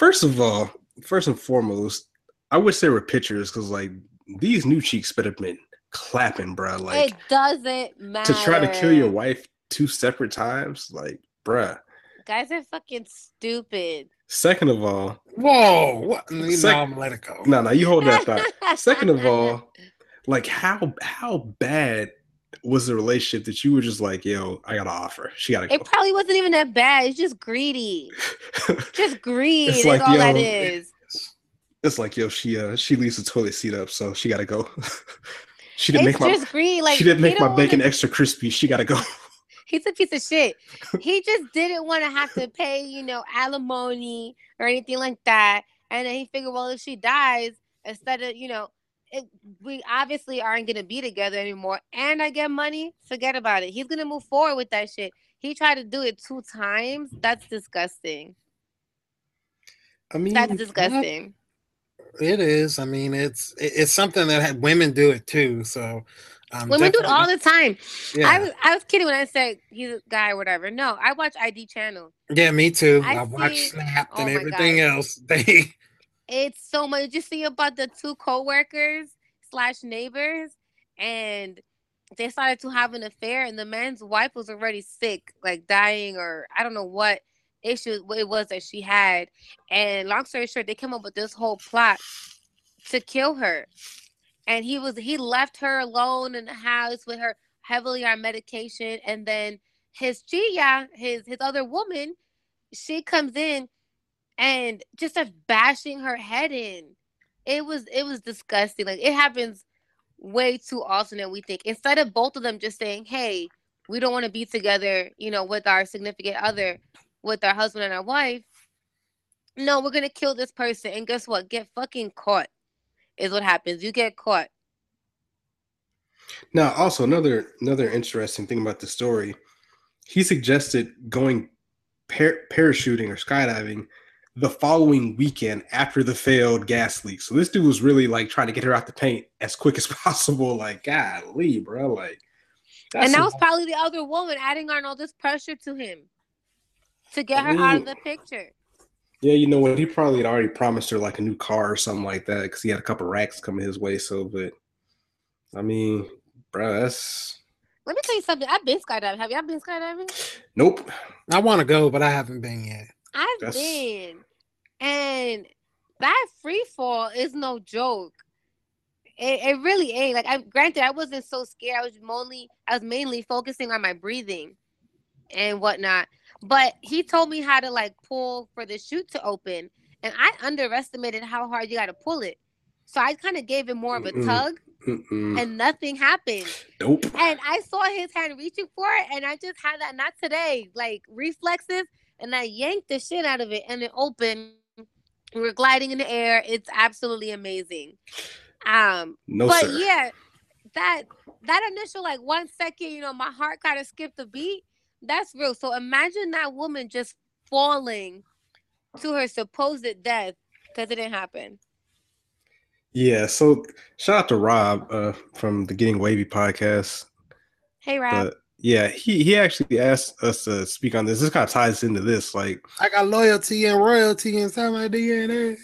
First of all, first and foremost, I wish there were pictures because like these new cheeks better been clapping, bro. Like it doesn't matter. to try to kill your wife two separate times, like, bruh. Guys are fucking stupid. Second of all, Whoa! What? No, Sec- I'm gonna let it go. no, no, you hold that thought. <laughs> Second of all, like how how bad was the relationship that you were just like, yo, I gotta offer. She gotta go. it probably wasn't even that bad. It's just greedy. <laughs> Just greed. It's It's like, all yo, is. it's like, yo, she uh she leaves the toilet seat up, so she gotta go. <laughs> she didn't It's make my just greed. Like she didn't make my bacon wanna- extra crispy. She gotta go. <laughs> He's a piece of shit. He just didn't want to have to pay, you know, alimony or anything like that. And then he figured, well, if she dies, instead of, you know, it, we obviously aren't gonna be together anymore, and I get money. Forget about it. He's gonna move forward with that shit. He tried to do it two times. That's disgusting. I mean, That's disgusting. It is. I mean, it's it's something that women do it too. So um, Women do it all the time. Yeah, I was I was kidding when I said he's a guy or whatever. No, I watch ID channel. yeah, me too. I I, see- Snap oh and everything God. else. <laughs> They It's so much. You see about the two co-workers slash neighbors, and they started to have an affair, and the man's wife was already sick, like dying, or I don't know what issue it was that she had. And long story short, they came up with this whole plot to kill her. And he was he left her alone in the house with her heavily on medication, and then his Gia, his his other woman, she comes in and just starts bashing her head in. It was it was disgusting. Like it happens way too often than we think. Instead of both of them just saying, "Hey, we don't want to be together," you know, with our significant other, with our husband and our wife. No, we're gonna kill this person, and guess what? Get fucking caught is what happens. You get caught. Now, also another another interesting thing about the story, he suggested going par- parachuting or skydiving the following weekend after the failed gas leak. So this dude was really like trying to get her out the paint as quick as <laughs> possible. Like, golly, bro, like. and that was probably the other woman adding on all this pressure to him to get I her out of the picture. yeah, you know what? He probably had already promised her like a new car or something like that because he had a couple racks coming his way. So, but I mean, bro, that's Let me tell you something. I've been skydiving. Have y'all been skydiving? nope. I want to go, but I haven't been yet. I've That's- been, and that free fall is no joke. It, it really ain't. Like I granted, I wasn't so scared. I was mainly I was mainly focusing on my breathing and whatnot. But he told me how to like pull for the chute to open, and I underestimated how hard you got to pull it. So I kind of gave it more of a Mm-mm. tug, Mm-mm. and nothing happened. Nope. And I saw his hand reaching for it, and I just had that not today, like reflexes, and I yanked the shit out of it, and it opened. We're gliding in the air. It's absolutely amazing. Um, No, but sir. yeah, that that initial like one second, you know, my heart kind of skipped a beat. That's real. So imagine that woman just falling to her supposed death because it didn't happen. Yeah, so shout out to Rob uh, from the Getting Wavy podcast. Hey, Rob. But yeah, he he actually asked us to speak on this. This kind of ties into this, like I got loyalty and royalty inside my DNA.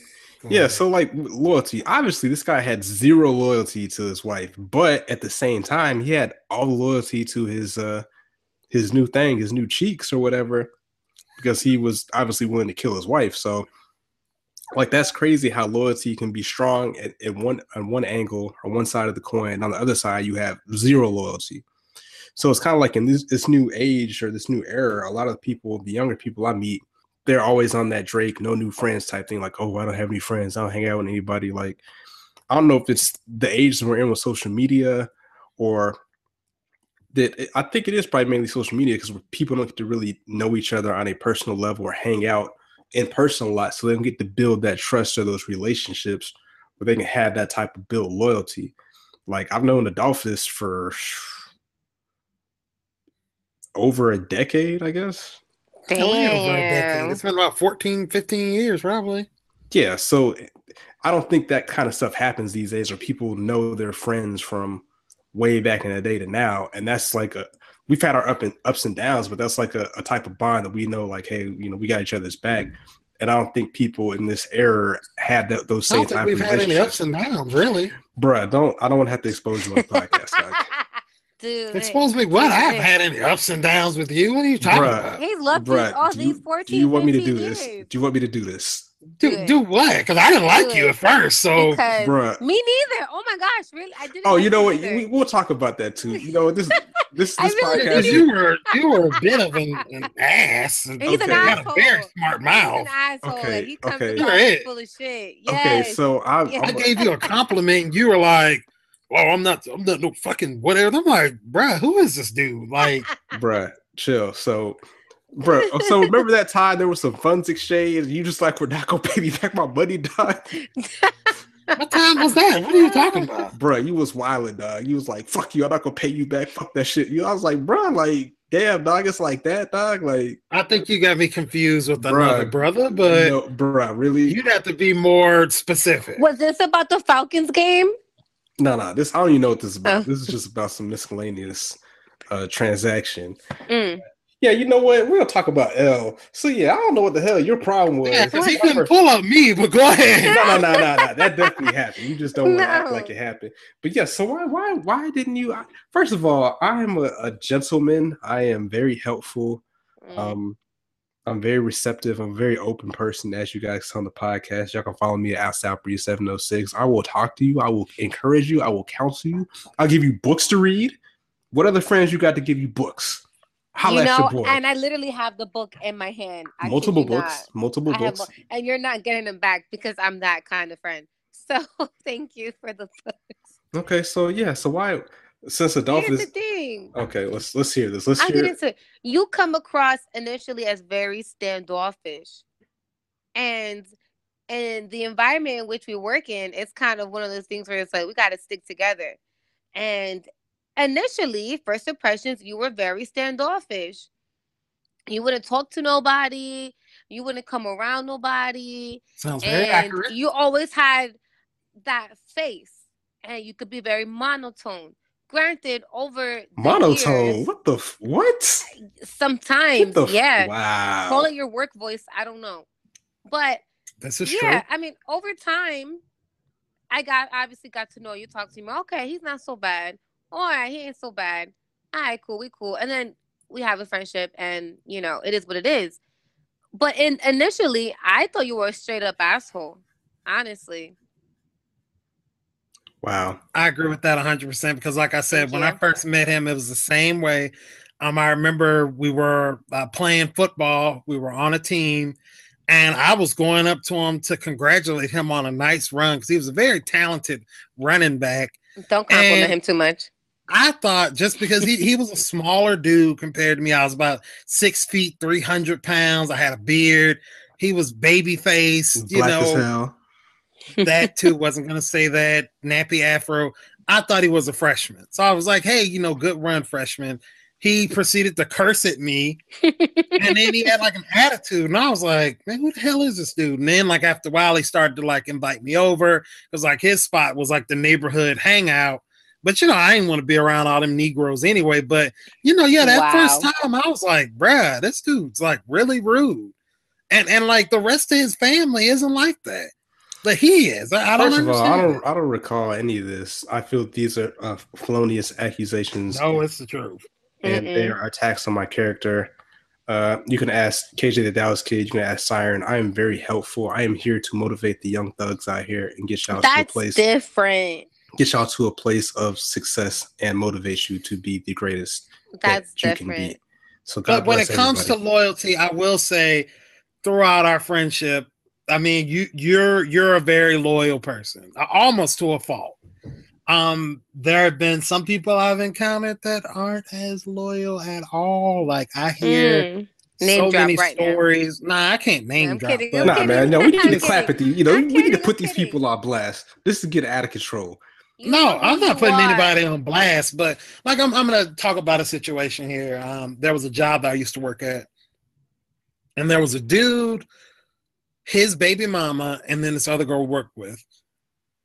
Yeah. So like loyalty. Obviously, this guy had zero loyalty to his wife, but at the same time, he had all the loyalty to his uh his new thing, his new cheeks or whatever, because he was obviously willing to kill his wife. So like that's crazy how loyalty can be strong at, at one on one angle or one side of the coin. And on the other side, you have zero loyalty. So it's kind of like in this, this new age or this new era, a lot of people, the younger people I meet, they're always on that Drake, no new friends type thing. Like, oh, I don't have any friends. I don't hang out with anybody. Like, I don't know if it's the age we're in with social media or that eh, I think it is probably mainly social media because people don't get to really know each other on a personal level or hang out in person a lot. So they don't get to build that trust or those relationships where they can have that type of build loyalty. Like I've known Adolphus for over a decade, I guess. Damn. It's been about 14, 15 years, probably. Yeah, so I don't think that kind of stuff happens these days, or people know their friends from way back in the day to now, and that's like a we've had our up and ups and downs, but that's like a, a type of bond that we know, like, hey, you know, we got each other's back. And I don't think people in this era had that, those I same don't think type we've of had any relationships. ups and downs, really. Bruh, don't I don't want to have to expose you on the podcast. <laughs> dog. Dude, Expose me what? I haven't had any ups and downs with you. What are you talking Bruh. about? He loved Bruh, these, all do these you, 14 do you want me to do 15 this? Do you want me to do this? Do, Good. do what? Because I didn't like Do you it. at first. So because Bruh. me neither. Oh my gosh, really? I didn't. Oh, like you know what? We, we'll talk about that too. You know this this <laughs> I this really podcast. because didn't. you were you were a bit of an, an <laughs> ass. And He's Okay. an you had asshole. a very smart He's mouth. an asshole. Okay, he comes okay. You're it. full of shit. Okay, so I, Yeah. I gave you a <laughs> compliment and you were like, "Well, I'm not. I'm not no fucking whatever." I'm like, "Bruh, who is this dude?" Like, <laughs> bruh, chill. So, bruh, oh, so remember that time there was some funds exchange? and You just like, we're not gonna pay me back my money, dog. <laughs> what time was that? What are you talking about? Bruh, you was wilding, dog. You was like, fuck you, I'm not gonna pay you back. Fuck that shit. You, I was like, bruh, like, damn, dog, it's like that, dog. Like, I think you got me confused with Bruh. another brother, but no, bruh, really? you'd have to be more specific. Was this about the Falcons game? No, no, this I don't even know what this is about. Oh. This is just about some miscellaneous uh transaction. Mm. Yeah, you know what? We're gonna talk about L. So yeah, I don't know what the hell your problem was. Yeah, he couldn't first- pull up me, but go ahead. no, no, no, no, no. That definitely happened. You just don't want to act like it happened. But yeah, so why, why, why didn't you? I, first of all, I am a, a gentleman. I am very helpful. Mm. Um, I'm very receptive. I'm a very open person, as you guys on the podcast. Y'all can follow me at outside Breeze 706. I will talk to you. I will encourage you. I will counsel you. I'll give you books to read. What other friends you got to give you books? Holla you at your know, and I literally have the book in my hand. I multiple books. not. Multiple I books. mo- and you're not getting them back because I'm that kind of friend. So <laughs> thank you for the books. Okay, so yeah, so why since Here's Adolphus the thing. Okay, let's let's hear this. Let's I'll hear get into it. You come across initially as very standoffish. And and the environment in which we work in, it's kind of one of those things where it's like we gotta stick together. And initially, first impressions, you were very standoffish. You wouldn't talk to nobody, you wouldn't come around nobody, Sounds very and accurate. you always had that face, and you could be very monotone. Granted, over the monotone. years, What the f- what? sometimes, What the f- yeah. Wow. Call it your work voice. I don't know, but that's is yeah, true. I mean, over time, I got obviously got to know you. Talk to me. Oh, okay, he's not so bad. Oh, all right, he ain't so bad. All right, cool, we cool. And then we have a friendship, and you know, it is what it is. But in initially, I thought you were a straight up asshole. Honestly, Wow. I agree with that 100% because, like I said, Thank when I first met him, it was the same way. Um, I remember we were uh, playing football, we were on a team, and I was going up to him to congratulate him on a nice run because he was a very talented running back. don't compliment And- him too much. I thought just because he, he was a smaller dude compared to me, I was about six feet, 300 pounds. I had a beard. He was baby faced, you know as hell. That too wasn't gonna say that nappy afro. I thought he was a freshman, so I was like, "Hey, you know, good run, freshman." He proceeded to curse at me, and then he had like an attitude, and I was like, "Man, who the hell is this dude?" And then, like after a while, he started to like invite me over because like his spot was like the neighborhood hangout. But you know, I didn't want to be around all them Negroes anyway. But you know, yeah, that first time I was like, "Bruh, this dude's like really rude," and and like the rest of his family isn't like that. But he is. I, I don't First of all. I don't I don't recall any of this. I feel these are uh, felonious accusations No, it's the truth. and they are attacks on my character. Uh, you can ask KJ the Dallas Kid. You can ask Sierra. I am very helpful. I am here to motivate the young thugs out here and get y'all to a place. different. Get y'all to a place of success and motivate you to be the greatest That's that you can different. be. So God But when it bless comes to loyalty, I will say throughout our friendship, I mean, you you're you're a very loyal person, uh, almost to a fault. Um, there have been some people I've encountered that aren't as loyal at all. Like I hear Mm. Name so drop many right now. stories. Nah, I can't name I'm drop. kidding, but- Nah, kidding. man, no, we <laughs> need to clap at these. You know, I'm we need to put I'm these kidding. people on blast. This is get out of control. You no, I'm not putting are. anybody on blast, but like I'm, I'm gonna talk about a situation here. Um, there was a job that I used to work at, and there was a dude, his baby mama, and then this other girl worked with.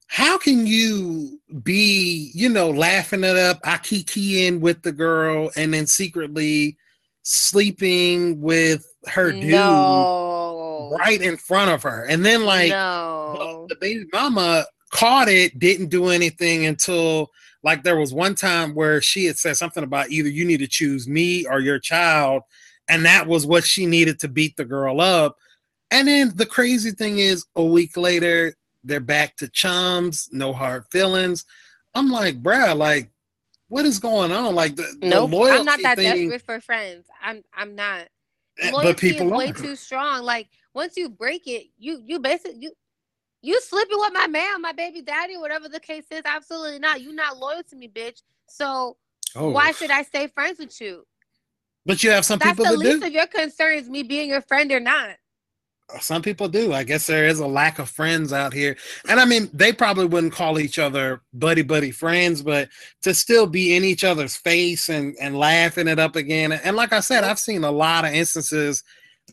How can you be, you know, laughing it up, I in with the girl, and then secretly sleeping with her dude No. right in front of her, and then like no. the baby mama caught it, didn't do anything until like there was one time where she had said something about either you need to choose me or your child, and that was what she needed to beat the girl up. And then the crazy thing is, a week later, they're back to chums, no hard feelings. I'm like, bruh, like, what is going on? Like the, the loyalty I'm not that thing, desperate for friends. I'm I'm not. eh, Loyalty but people is way are. too strong. Like once you break it, you you basically you you sleeping with my man, my baby daddy, whatever the case is. Absolutely not. You're not loyal to me, bitch. So Oh, why should I stay friends with you? But you have some That's people the that least do. of your concerns, me being your friend or not. Some people do. I guess there is a lack of friends out here. And I mean, they probably wouldn't call each other buddy buddy friends, but to still be in each other's face and and laughing it up again. And like I said, I've seen a lot of instances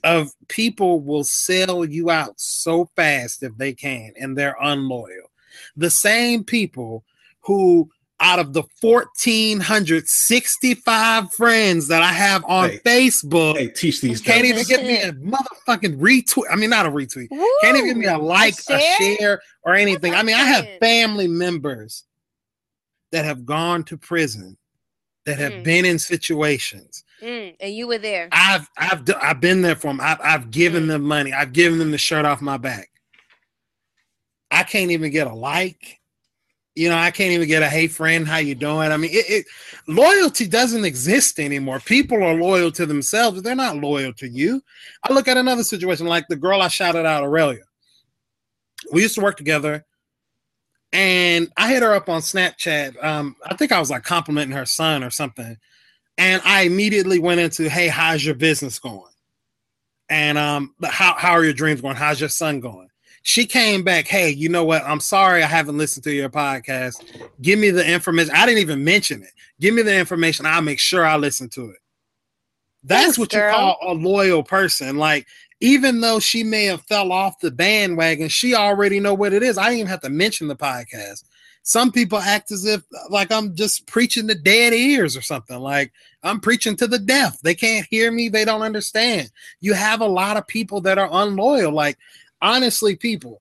of people will sell you out so fast if they can and they're unloyal. The same people who out of the 1465 friends that I have on Hey. Facebook Hey, teach these. can't even give me a motherfucking retweet. I mean, not a retweet. Can't even give me a like, a share, share? or anything. I mean, I have family members that have gone to prison that have Mm. been in situations. Mm, and you were there. I've I've d- I've been there for them. I've I've given Mm. them money. I've given them the shirt off my back. I can't even get a like. You know, I can't even get a hey friend, how you doing? I mean, it, it loyalty doesn't exist anymore. People are loyal to themselves, they're not loyal to you. I look at another situation like the girl I shouted out, Aurelia. We used to work together, and I hit her up on Snapchat. Um, I think I was like complimenting her son or something, and I immediately went into, "Hey, how's your business going? And um, how how are your dreams going? How's your son going?" She came back, "Hey, you know what? I'm sorry I haven't listened to your podcast. Give me the information. I didn't even mention it. Give me the information. I'll make sure I listen to it." That's Thanks, what girl. you call a loyal person. Like even though she may have fell off the bandwagon, she already know what it is. I didn't even have to mention the podcast. Some people act as if like I'm just preaching to dead ears or something. Like I'm preaching to the deaf. They can't hear me. They don't understand. You have a lot of people that are unloyal. Like honestly, people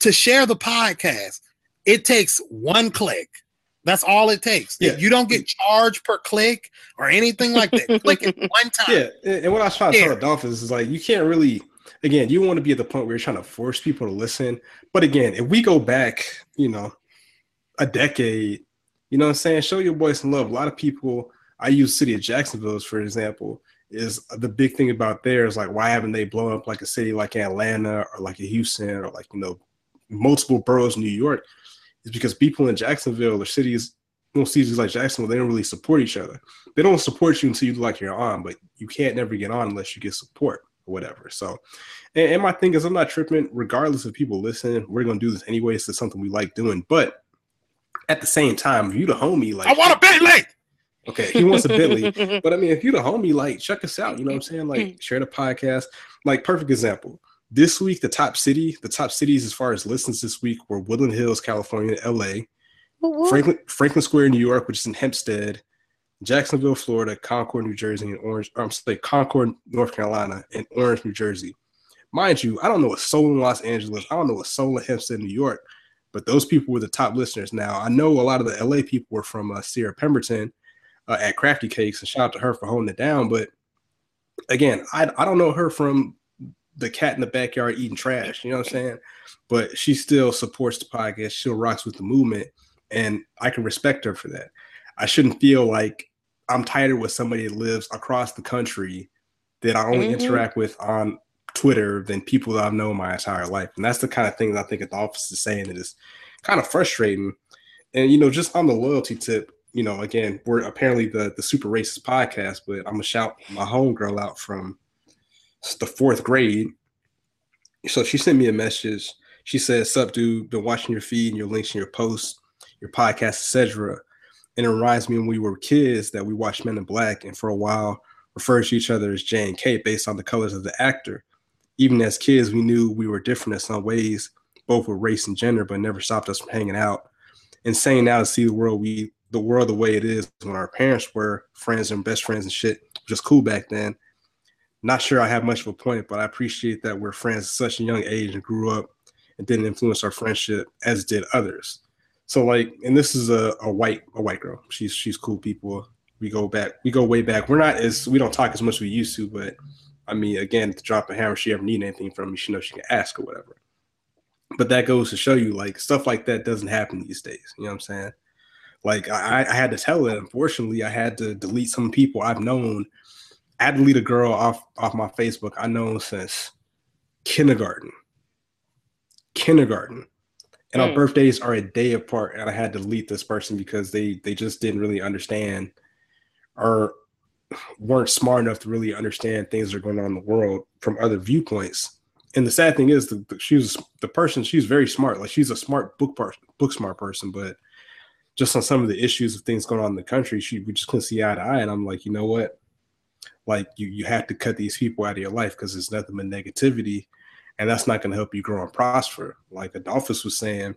to share the podcast, it takes one click. That's all it takes. Yeah. You don't get charged per click or anything like that. click it <laughs> one time. Yeah, and what I was trying to Yeah. tell the Dolphins is like you can't really. Again, you want to be at the point where you're trying to force people to listen. But again, if we go back, you know, a decade, you know what I'm saying? Show your boy some love. A lot of people, I use city of Jacksonville for example, is the big thing about there is like why haven't they blown up like a city like Atlanta or like a Houston or like you know multiple boroughs in New York? Is because people in Jacksonville or cities, well, cities like Jacksonville, they don't really support each other they don't support you until you like you're on, but you can't never get on unless you get support or whatever. So, and, and my thing is, I'm not tripping, regardless of people listening. We're gonna do this anyways. It's something we like doing, but at the same time, if you the homie, like I want a Bentley. Okay, he wants a Bentley, <laughs> but I mean, if you the homie, like check us out. You know what I'm saying? Like share the podcast. Like perfect example. This week, the top city, the top cities as far as listens this week were Woodland Hills, California, LA. Franklin, Franklin Square, New York, which is in Hempstead, Jacksonville, Florida, Concord, New Jersey, and Orange. I'm sorry, Concord, North Carolina, and Orange, New Jersey. Mind you, I don't know a soul in Los Angeles. I don't know a soul in Hempstead, New York, but those people were the top listeners. Now I know a lot of the LA people were from uh, Sierra Pemberton uh, at Crafty Cakes, and shout out to her for holding it down. But again, I I don't know her from the cat in the backyard eating trash. You know what I'm saying? But she still supports the podcast. She rocks with the movement, and I can respect her for that. I shouldn't feel like I'm tighter with somebody that lives across the country that I only Mhm. interact with on Twitter than people that I've known my entire life. And that's the kind of thing that I think Adolphus is saying that is kind of frustrating. And you know, just on the loyalty tip, you know, again, we're apparently the the super racist podcast, but I'm gonna shout my homegirl out from the fourth grade. So she sent me a message. She said, Sup, dude, been watching your feed and your links and your posts. your podcast, etc. And it reminds me when we were kids that we watched Men in Black, and for a while referred to each other as J and K based on the colors of the actor. Even as kids, we knew we were different in some ways, both with race and gender, but never stopped us from hanging out. And saying now to see the world we the world the way it is when our parents were friends and best friends and shit, just cool back then. Not sure I have much of a point, but I appreciate that we're friends at such a young age and grew up and didn't influence our friendship as did others. So like, and this is a, a white a white girl. She's she's cool people. We go back, we go way back. We're not as we don't talk as much as we used to, but I mean, again, to drop a hammer, she ever need anything from me, she knows she can ask or whatever. But that goes to show you, like stuff like that doesn't happen these days. You know what I'm saying? Like I, I had to tell it. Unfortunately, I had to delete some people I've known. I had to delete a girl off off my Facebook I know since kindergarten. Kindergarten. And mm. our hmm. birthdays are a day apart, and I had to delete this person because they they just didn't really understand or weren't smart enough to really understand things that are going on in the world from other viewpoints. And the sad thing is, the, the, she was the person. She's very smart. Like she's a smart book person, book smart person, but just on some of the issues of things going on in the country, she we just couldn't see eye to eye. And I'm like, you know what? Like you you have to cut these people out of your life because it's nothing but negativity, and that's not going to help you grow and prosper. Like Adolphus was saying,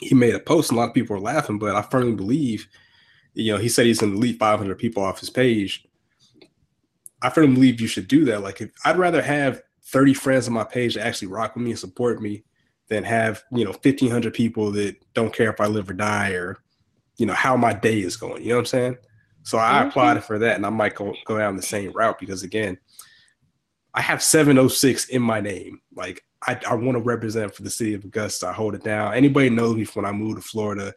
he made a post, and a lot of people were laughing, but I firmly believe, you know, he said he's going to delete 500 people off his page. I firmly believe you should do that. Like, if I'd rather have 30 friends on my page that actually rock with me and support me than have you know 1500 people that don't care if i live or die or you know how my day is going you know what i'm saying? So i mm-hmm. applied for that and i might go, go down the same route because again i have 706 in my name. Like i, I want to represent for the city of augusta. I hold it down. Anybody knows me from when i moved to florida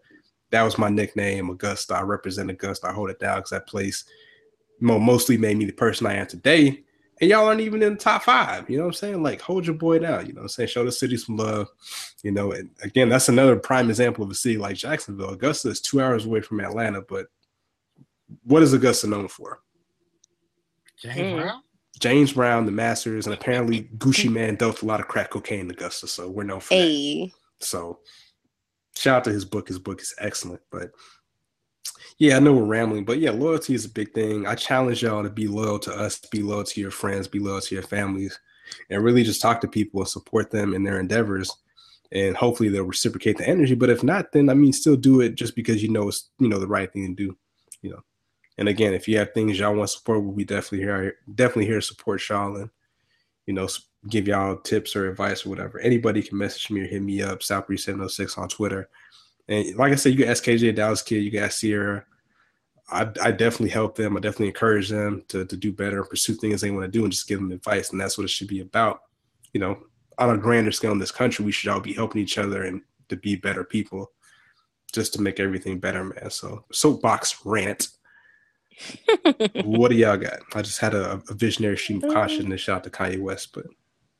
that was my nickname augusta. I represent augusta. I hold it down because that place mostly made me the person i am today and y'all aren't even in the top five. You know what I'm saying? Like, hold your boy down. You know what I'm saying? Show the city some love. You know, and again, that's another prime example of a city like Jacksonville. Augusta is two hours away from Atlanta, but what is Augusta known for? James mm. Brown? James Brown, the Masters, and apparently <laughs> Gucci Mane dealt a lot of crack cocaine in Augusta, so we're known for hey. that. So, shout out to his book. His book is excellent, but yeah, I know we're rambling, but yeah, loyalty is a big thing. I challenge y'all to be loyal to us, be loyal to your friends, be loyal to your families, and really just talk to people and support them in their endeavors. And hopefully they'll reciprocate the energy. But if not, then I mean, still do it just because you know it's you know the right thing to do. You know. And again, if you have things y'all want support, we'll be definitely here. Definitely here to support y'all and you know give y'all tips or advice or whatever. Anybody can message me or hit me up. Southbreeze706 on Twitter. And like I said, you can ask KJ Dallas Kid, you can ask Sierra. I, I definitely help them. I definitely encourage them to, to do better and pursue things they want to do and just give them advice. And that's what it should be about. You know, on a grander scale in this country, we should all be helping each other and to be better people just to make everything better, man. So soapbox rant. <laughs> what do y'all got? I just had a, a visionary stream of caution to shout to Kanye West, but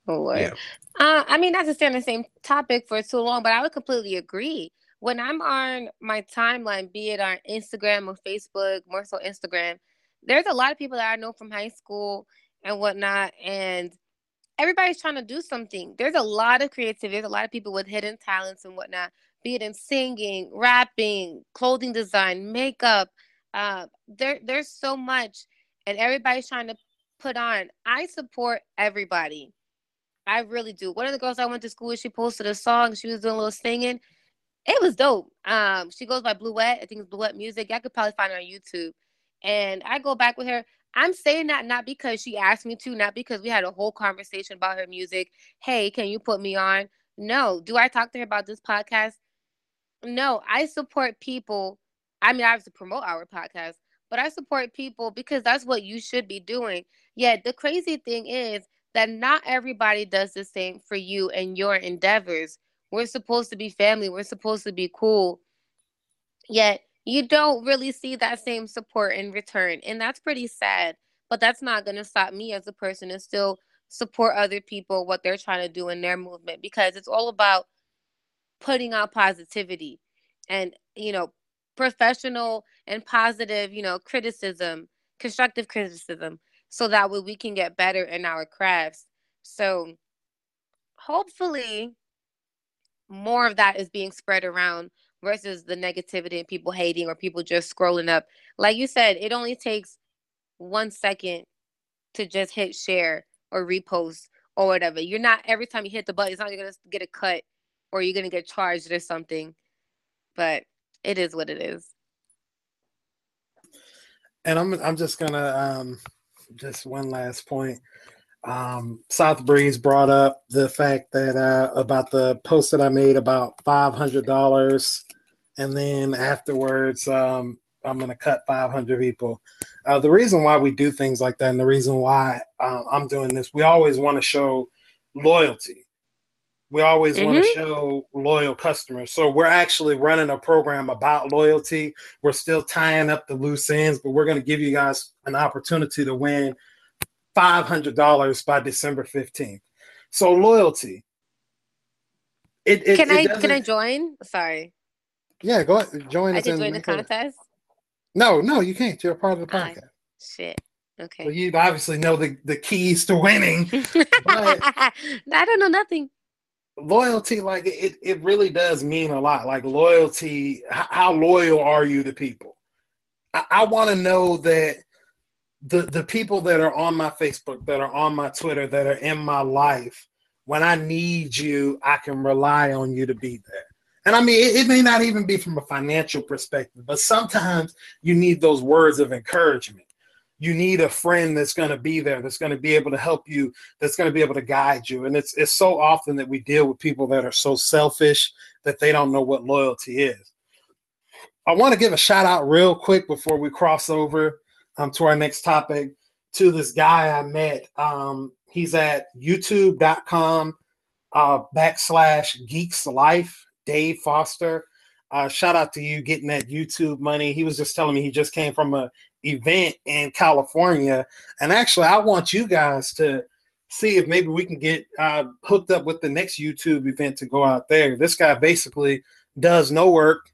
oh, yeah. Uh, I mean, not to stay on the same topic for too long, but I would completely agree when I'm on my timeline, be it on Instagram or Facebook, more so Instagram, there's a lot of people that I know from high school and whatnot, and everybody's trying to do something. There's a lot of creativity. There's a lot of people with hidden talents and whatnot, be it in singing, rapping, clothing design, makeup. Uh, there, there's so much, and everybody's trying to put on. I support everybody. I really do. One of the girls I went to school with, she posted a song. She was doing a little singing it was dope. Um, she goes by Bluette. I think it's Bluette Music. I could probably find her on YouTube. And I go back with her. I'm saying that not because she asked me to, not because we had a whole conversation about her music. Hey, can you put me on? No. Do I talk to her about this podcast? No. I support people. I mean, I have to promote our podcast, but I support people because that's what you should be doing. Yet the crazy thing is that not everybody does the same for you and your endeavors. We're supposed to be family. We're supposed to be cool. Yet you don't really see that same support in return. And that's pretty sad. But that's not going to stop me as a person to still support other people, what they're trying to do in their movement, because it's all about putting out positivity and, you know, professional and positive, you know, criticism, constructive criticism, so that way we can get better in our crafts. So hopefully more of that is being spread around versus the negativity and people hating or people just scrolling up. Like you said, it only takes one second to just hit share or repost or whatever. You're not every time you hit the button, it's not you're gonna get a cut or you're gonna get charged or something. But it is what it is. And I'm I'm just gonna um just one last point. Um, South Breeze brought up the fact that uh, about the post that I made about five hundred dollars, and then afterwards, um, I'm going to cut 500 people. Uh, the reason why we do things like that, and the reason why uh, I'm doing this, we always want to show loyalty. We always mm-hmm. want to show loyal customers. So we're actually running a program about loyalty. We're still tying up the loose ends, but we're going to give you guys an opportunity to win $500 by December 15th. So loyalty. It, it, can it I can I join? Sorry. Yeah, go ahead. Join. I can join the contest. No, no, you can't. You're a part of the ah, podcast. shit. Okay. Well, you obviously know the, the keys to winning. <laughs> I don't know nothing. Loyalty, like it, it really does mean a lot. Like loyalty, how loyal are you to people? I, I want to know that the the people that are on my Facebook, that are on my Twitter, that are in my life, when I need you, I can rely on you to be there. And I mean, it, it, may not even be from a financial perspective, but sometimes you need those words of encouragement. You need a friend that's going to be there, that's going to be able to help you, that's going to be able to guide you. And it's it's so often that we deal with people that are so selfish that they don't know what loyalty is. I want to give a shout out real quick before we cross over um, to our next topic to this guy I met. Um, he's at youtube.com uh, backslash geeks life Dave Foster. Uh, shout out to you getting that YouTube money. He was just telling me he just came from a event in California, and actually, I want you guys to see if maybe we can get uh, hooked up with the next YouTube event to go out there. This guy basically does no work.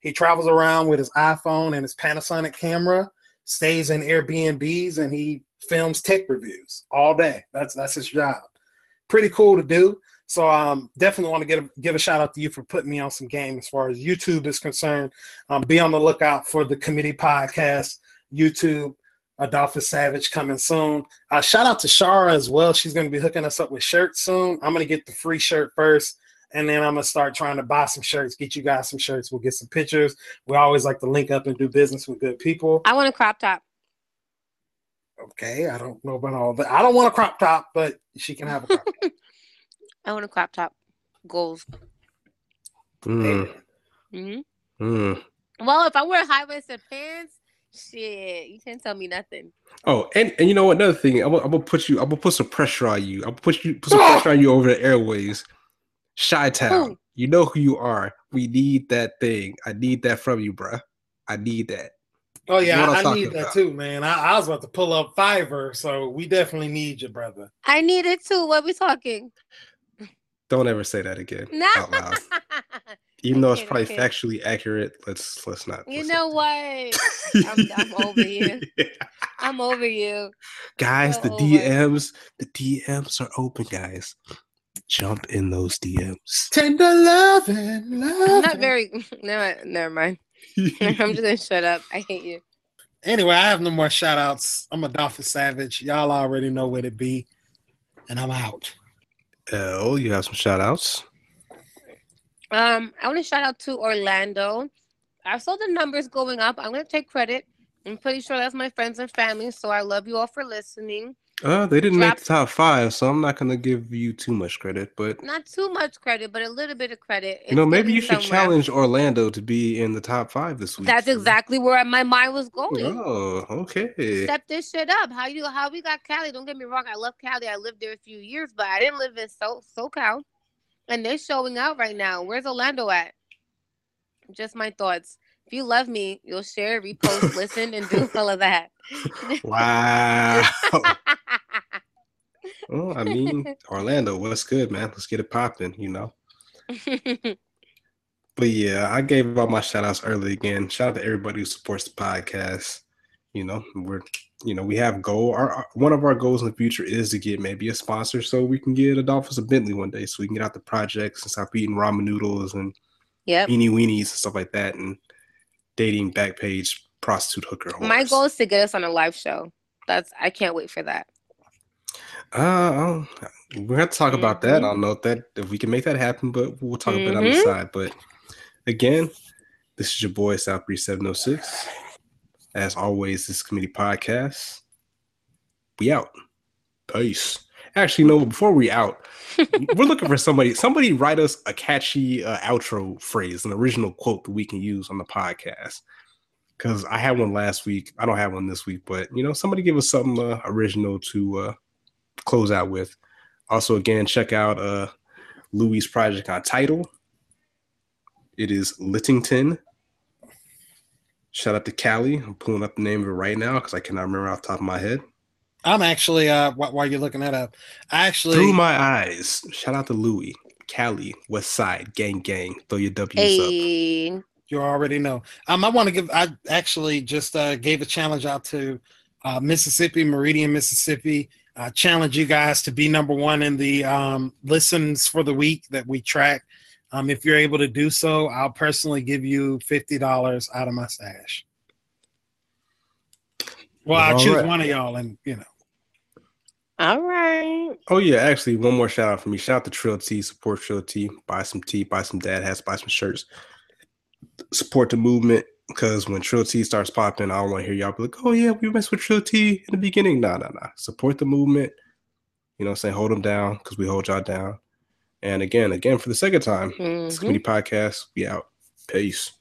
He travels around with his iPhone and his Panasonic camera, stays in Airbnbs, and he films tech reviews all day. That's that's his job. Pretty cool to do. So um, definitely want to give give a shout out to you for putting me on some game as far as YouTube is concerned. Um, be on the lookout for the committee podcast, YouTube. Adolphus Savage coming soon. Uh, shout out to Shara as well. She's going to be hooking us up with shirts soon. I'm going to get the free shirt first, and then I'm going to start trying to buy some shirts, get you guys some shirts. We'll get some pictures. We always like to link up and do business with good people. I want a crop top. Okay, I don't know about all that. I don't want a crop top, but she can have a crop top. <laughs> I want a crop top. Goals. Mm. hmm Mm. Well, if I wear high waisted pants, shit, you can't tell me nothing. Oh, and, and you know what? Another thing, I'm, I'm gonna put you. I'm gonna put some pressure on you. I'm gonna put you put some pressure on you over the airways. Chi Town, oh. you know who you are. We need that thing. I need that from you, bruh. I need that. Oh yeah, I, I, need about. that too, man. I, I, was about to pull up Fiverr, so we definitely need you, brother. I need it too. What we talking? Don't ever say that again <laughs> no. out loud. Even though it's probably factually accurate, let's let's not. You know what? <laughs> I'm, I'm, over you. I'm over you. Guys, so the over. DMs, the DMs are open, guys. Jump in those DMs. Tender love and love. I'm not very. <laughs> No, never mind. <laughs> I'm just gonna shut up. I hate you. Anyway, I have no more shout outs. I'm Adolphus Savage. Y'all already know where to be. And I'm out. L, you have some shout outs. Um, I want to shout out to Orlando. I saw the numbers going up. I'm going to take credit. I'm pretty sure that's my friends and family. So I love you all for listening. Uh, they didn't make the top five, so I'm not gonna give you too much credit, but not too much credit, but a little bit of credit. you know, maybe you should somewhere. challenge Orlando to be in the top five this week. That's exactly where my mind was going. Oh, okay. Step this shit up. How you how we got Cali? Don't get me wrong, I love Cali. I lived there a few years, but I didn't live in So SoCal, and they're showing out right now. Where's Orlando at? Just my thoughts. If you love me, you'll share, repost, listen, and do <laughs> all of that. Wow. <laughs> well, I mean, Orlando, what's good, man? Let's get it popping, you know. <laughs> but yeah, I gave all my shout outs early again. Shout out to everybody who supports the podcast. You know, we're you know, we have goal. Our, our, one of our goals in the future is to get maybe a sponsor so we can get Adolphus a Bentley one day so we can get out the projects and stop eating ramen noodles and Yep. beanie weenies and stuff like that, and dating backpage prostitute hooker. My goal is to get us on a live show. That's I can't wait for that. Uh, I'll- we have to talk about that. I don't know if that if we can make that happen, but we'll talk about it on the Mhm. side. But again, this is your boy South Breeze Seven Hundred Six. As always, this committee podcast. We out. Peace. Actually, no. Before we out, <laughs> we're looking for somebody. Somebody write us a catchy uh, outro phrase, an original quote that we can use on the podcast. Because I had one last week. I don't have one this week, but you know, somebody give us something uh, original to uh, close out with. Also, again, check out uh, Lewy's project on Tidal. It is Littington. Shout out to Cali. I'm pulling up the name of it right now because I cannot remember off the top of my head. I'm actually uh wh- while you're looking that up, I actually Through my eyes. Shout out to Louis, Cali, West Side, gang, gang. Throw your W's up. Hey, you already know. Um, I want to give. I actually just uh, gave a challenge out to uh, Mississippi, Meridian, Mississippi. I challenge you guys to be number one in the um, listens for the week that we track. Um, if you're able to do so, I'll personally give you fifty dollars out of my stash. Well, I'll All choose right. one of y'all, and you know. all right. Oh yeah, actually, one more shout out for me. Shout out to Trill T. Support Trill T. Buy some tea. Buy some dad hats. Buy some shirts. Support the movement because when Trill T starts popping, I don't want to hear y'all be like, "Oh yeah, we messed with Trill T in the beginning." Nah, nah, nah. Support the movement. You know, what I'm saying hold them down because we hold y'all down. And again, again for the second time, this Mhm. committee podcast. We out. Peace.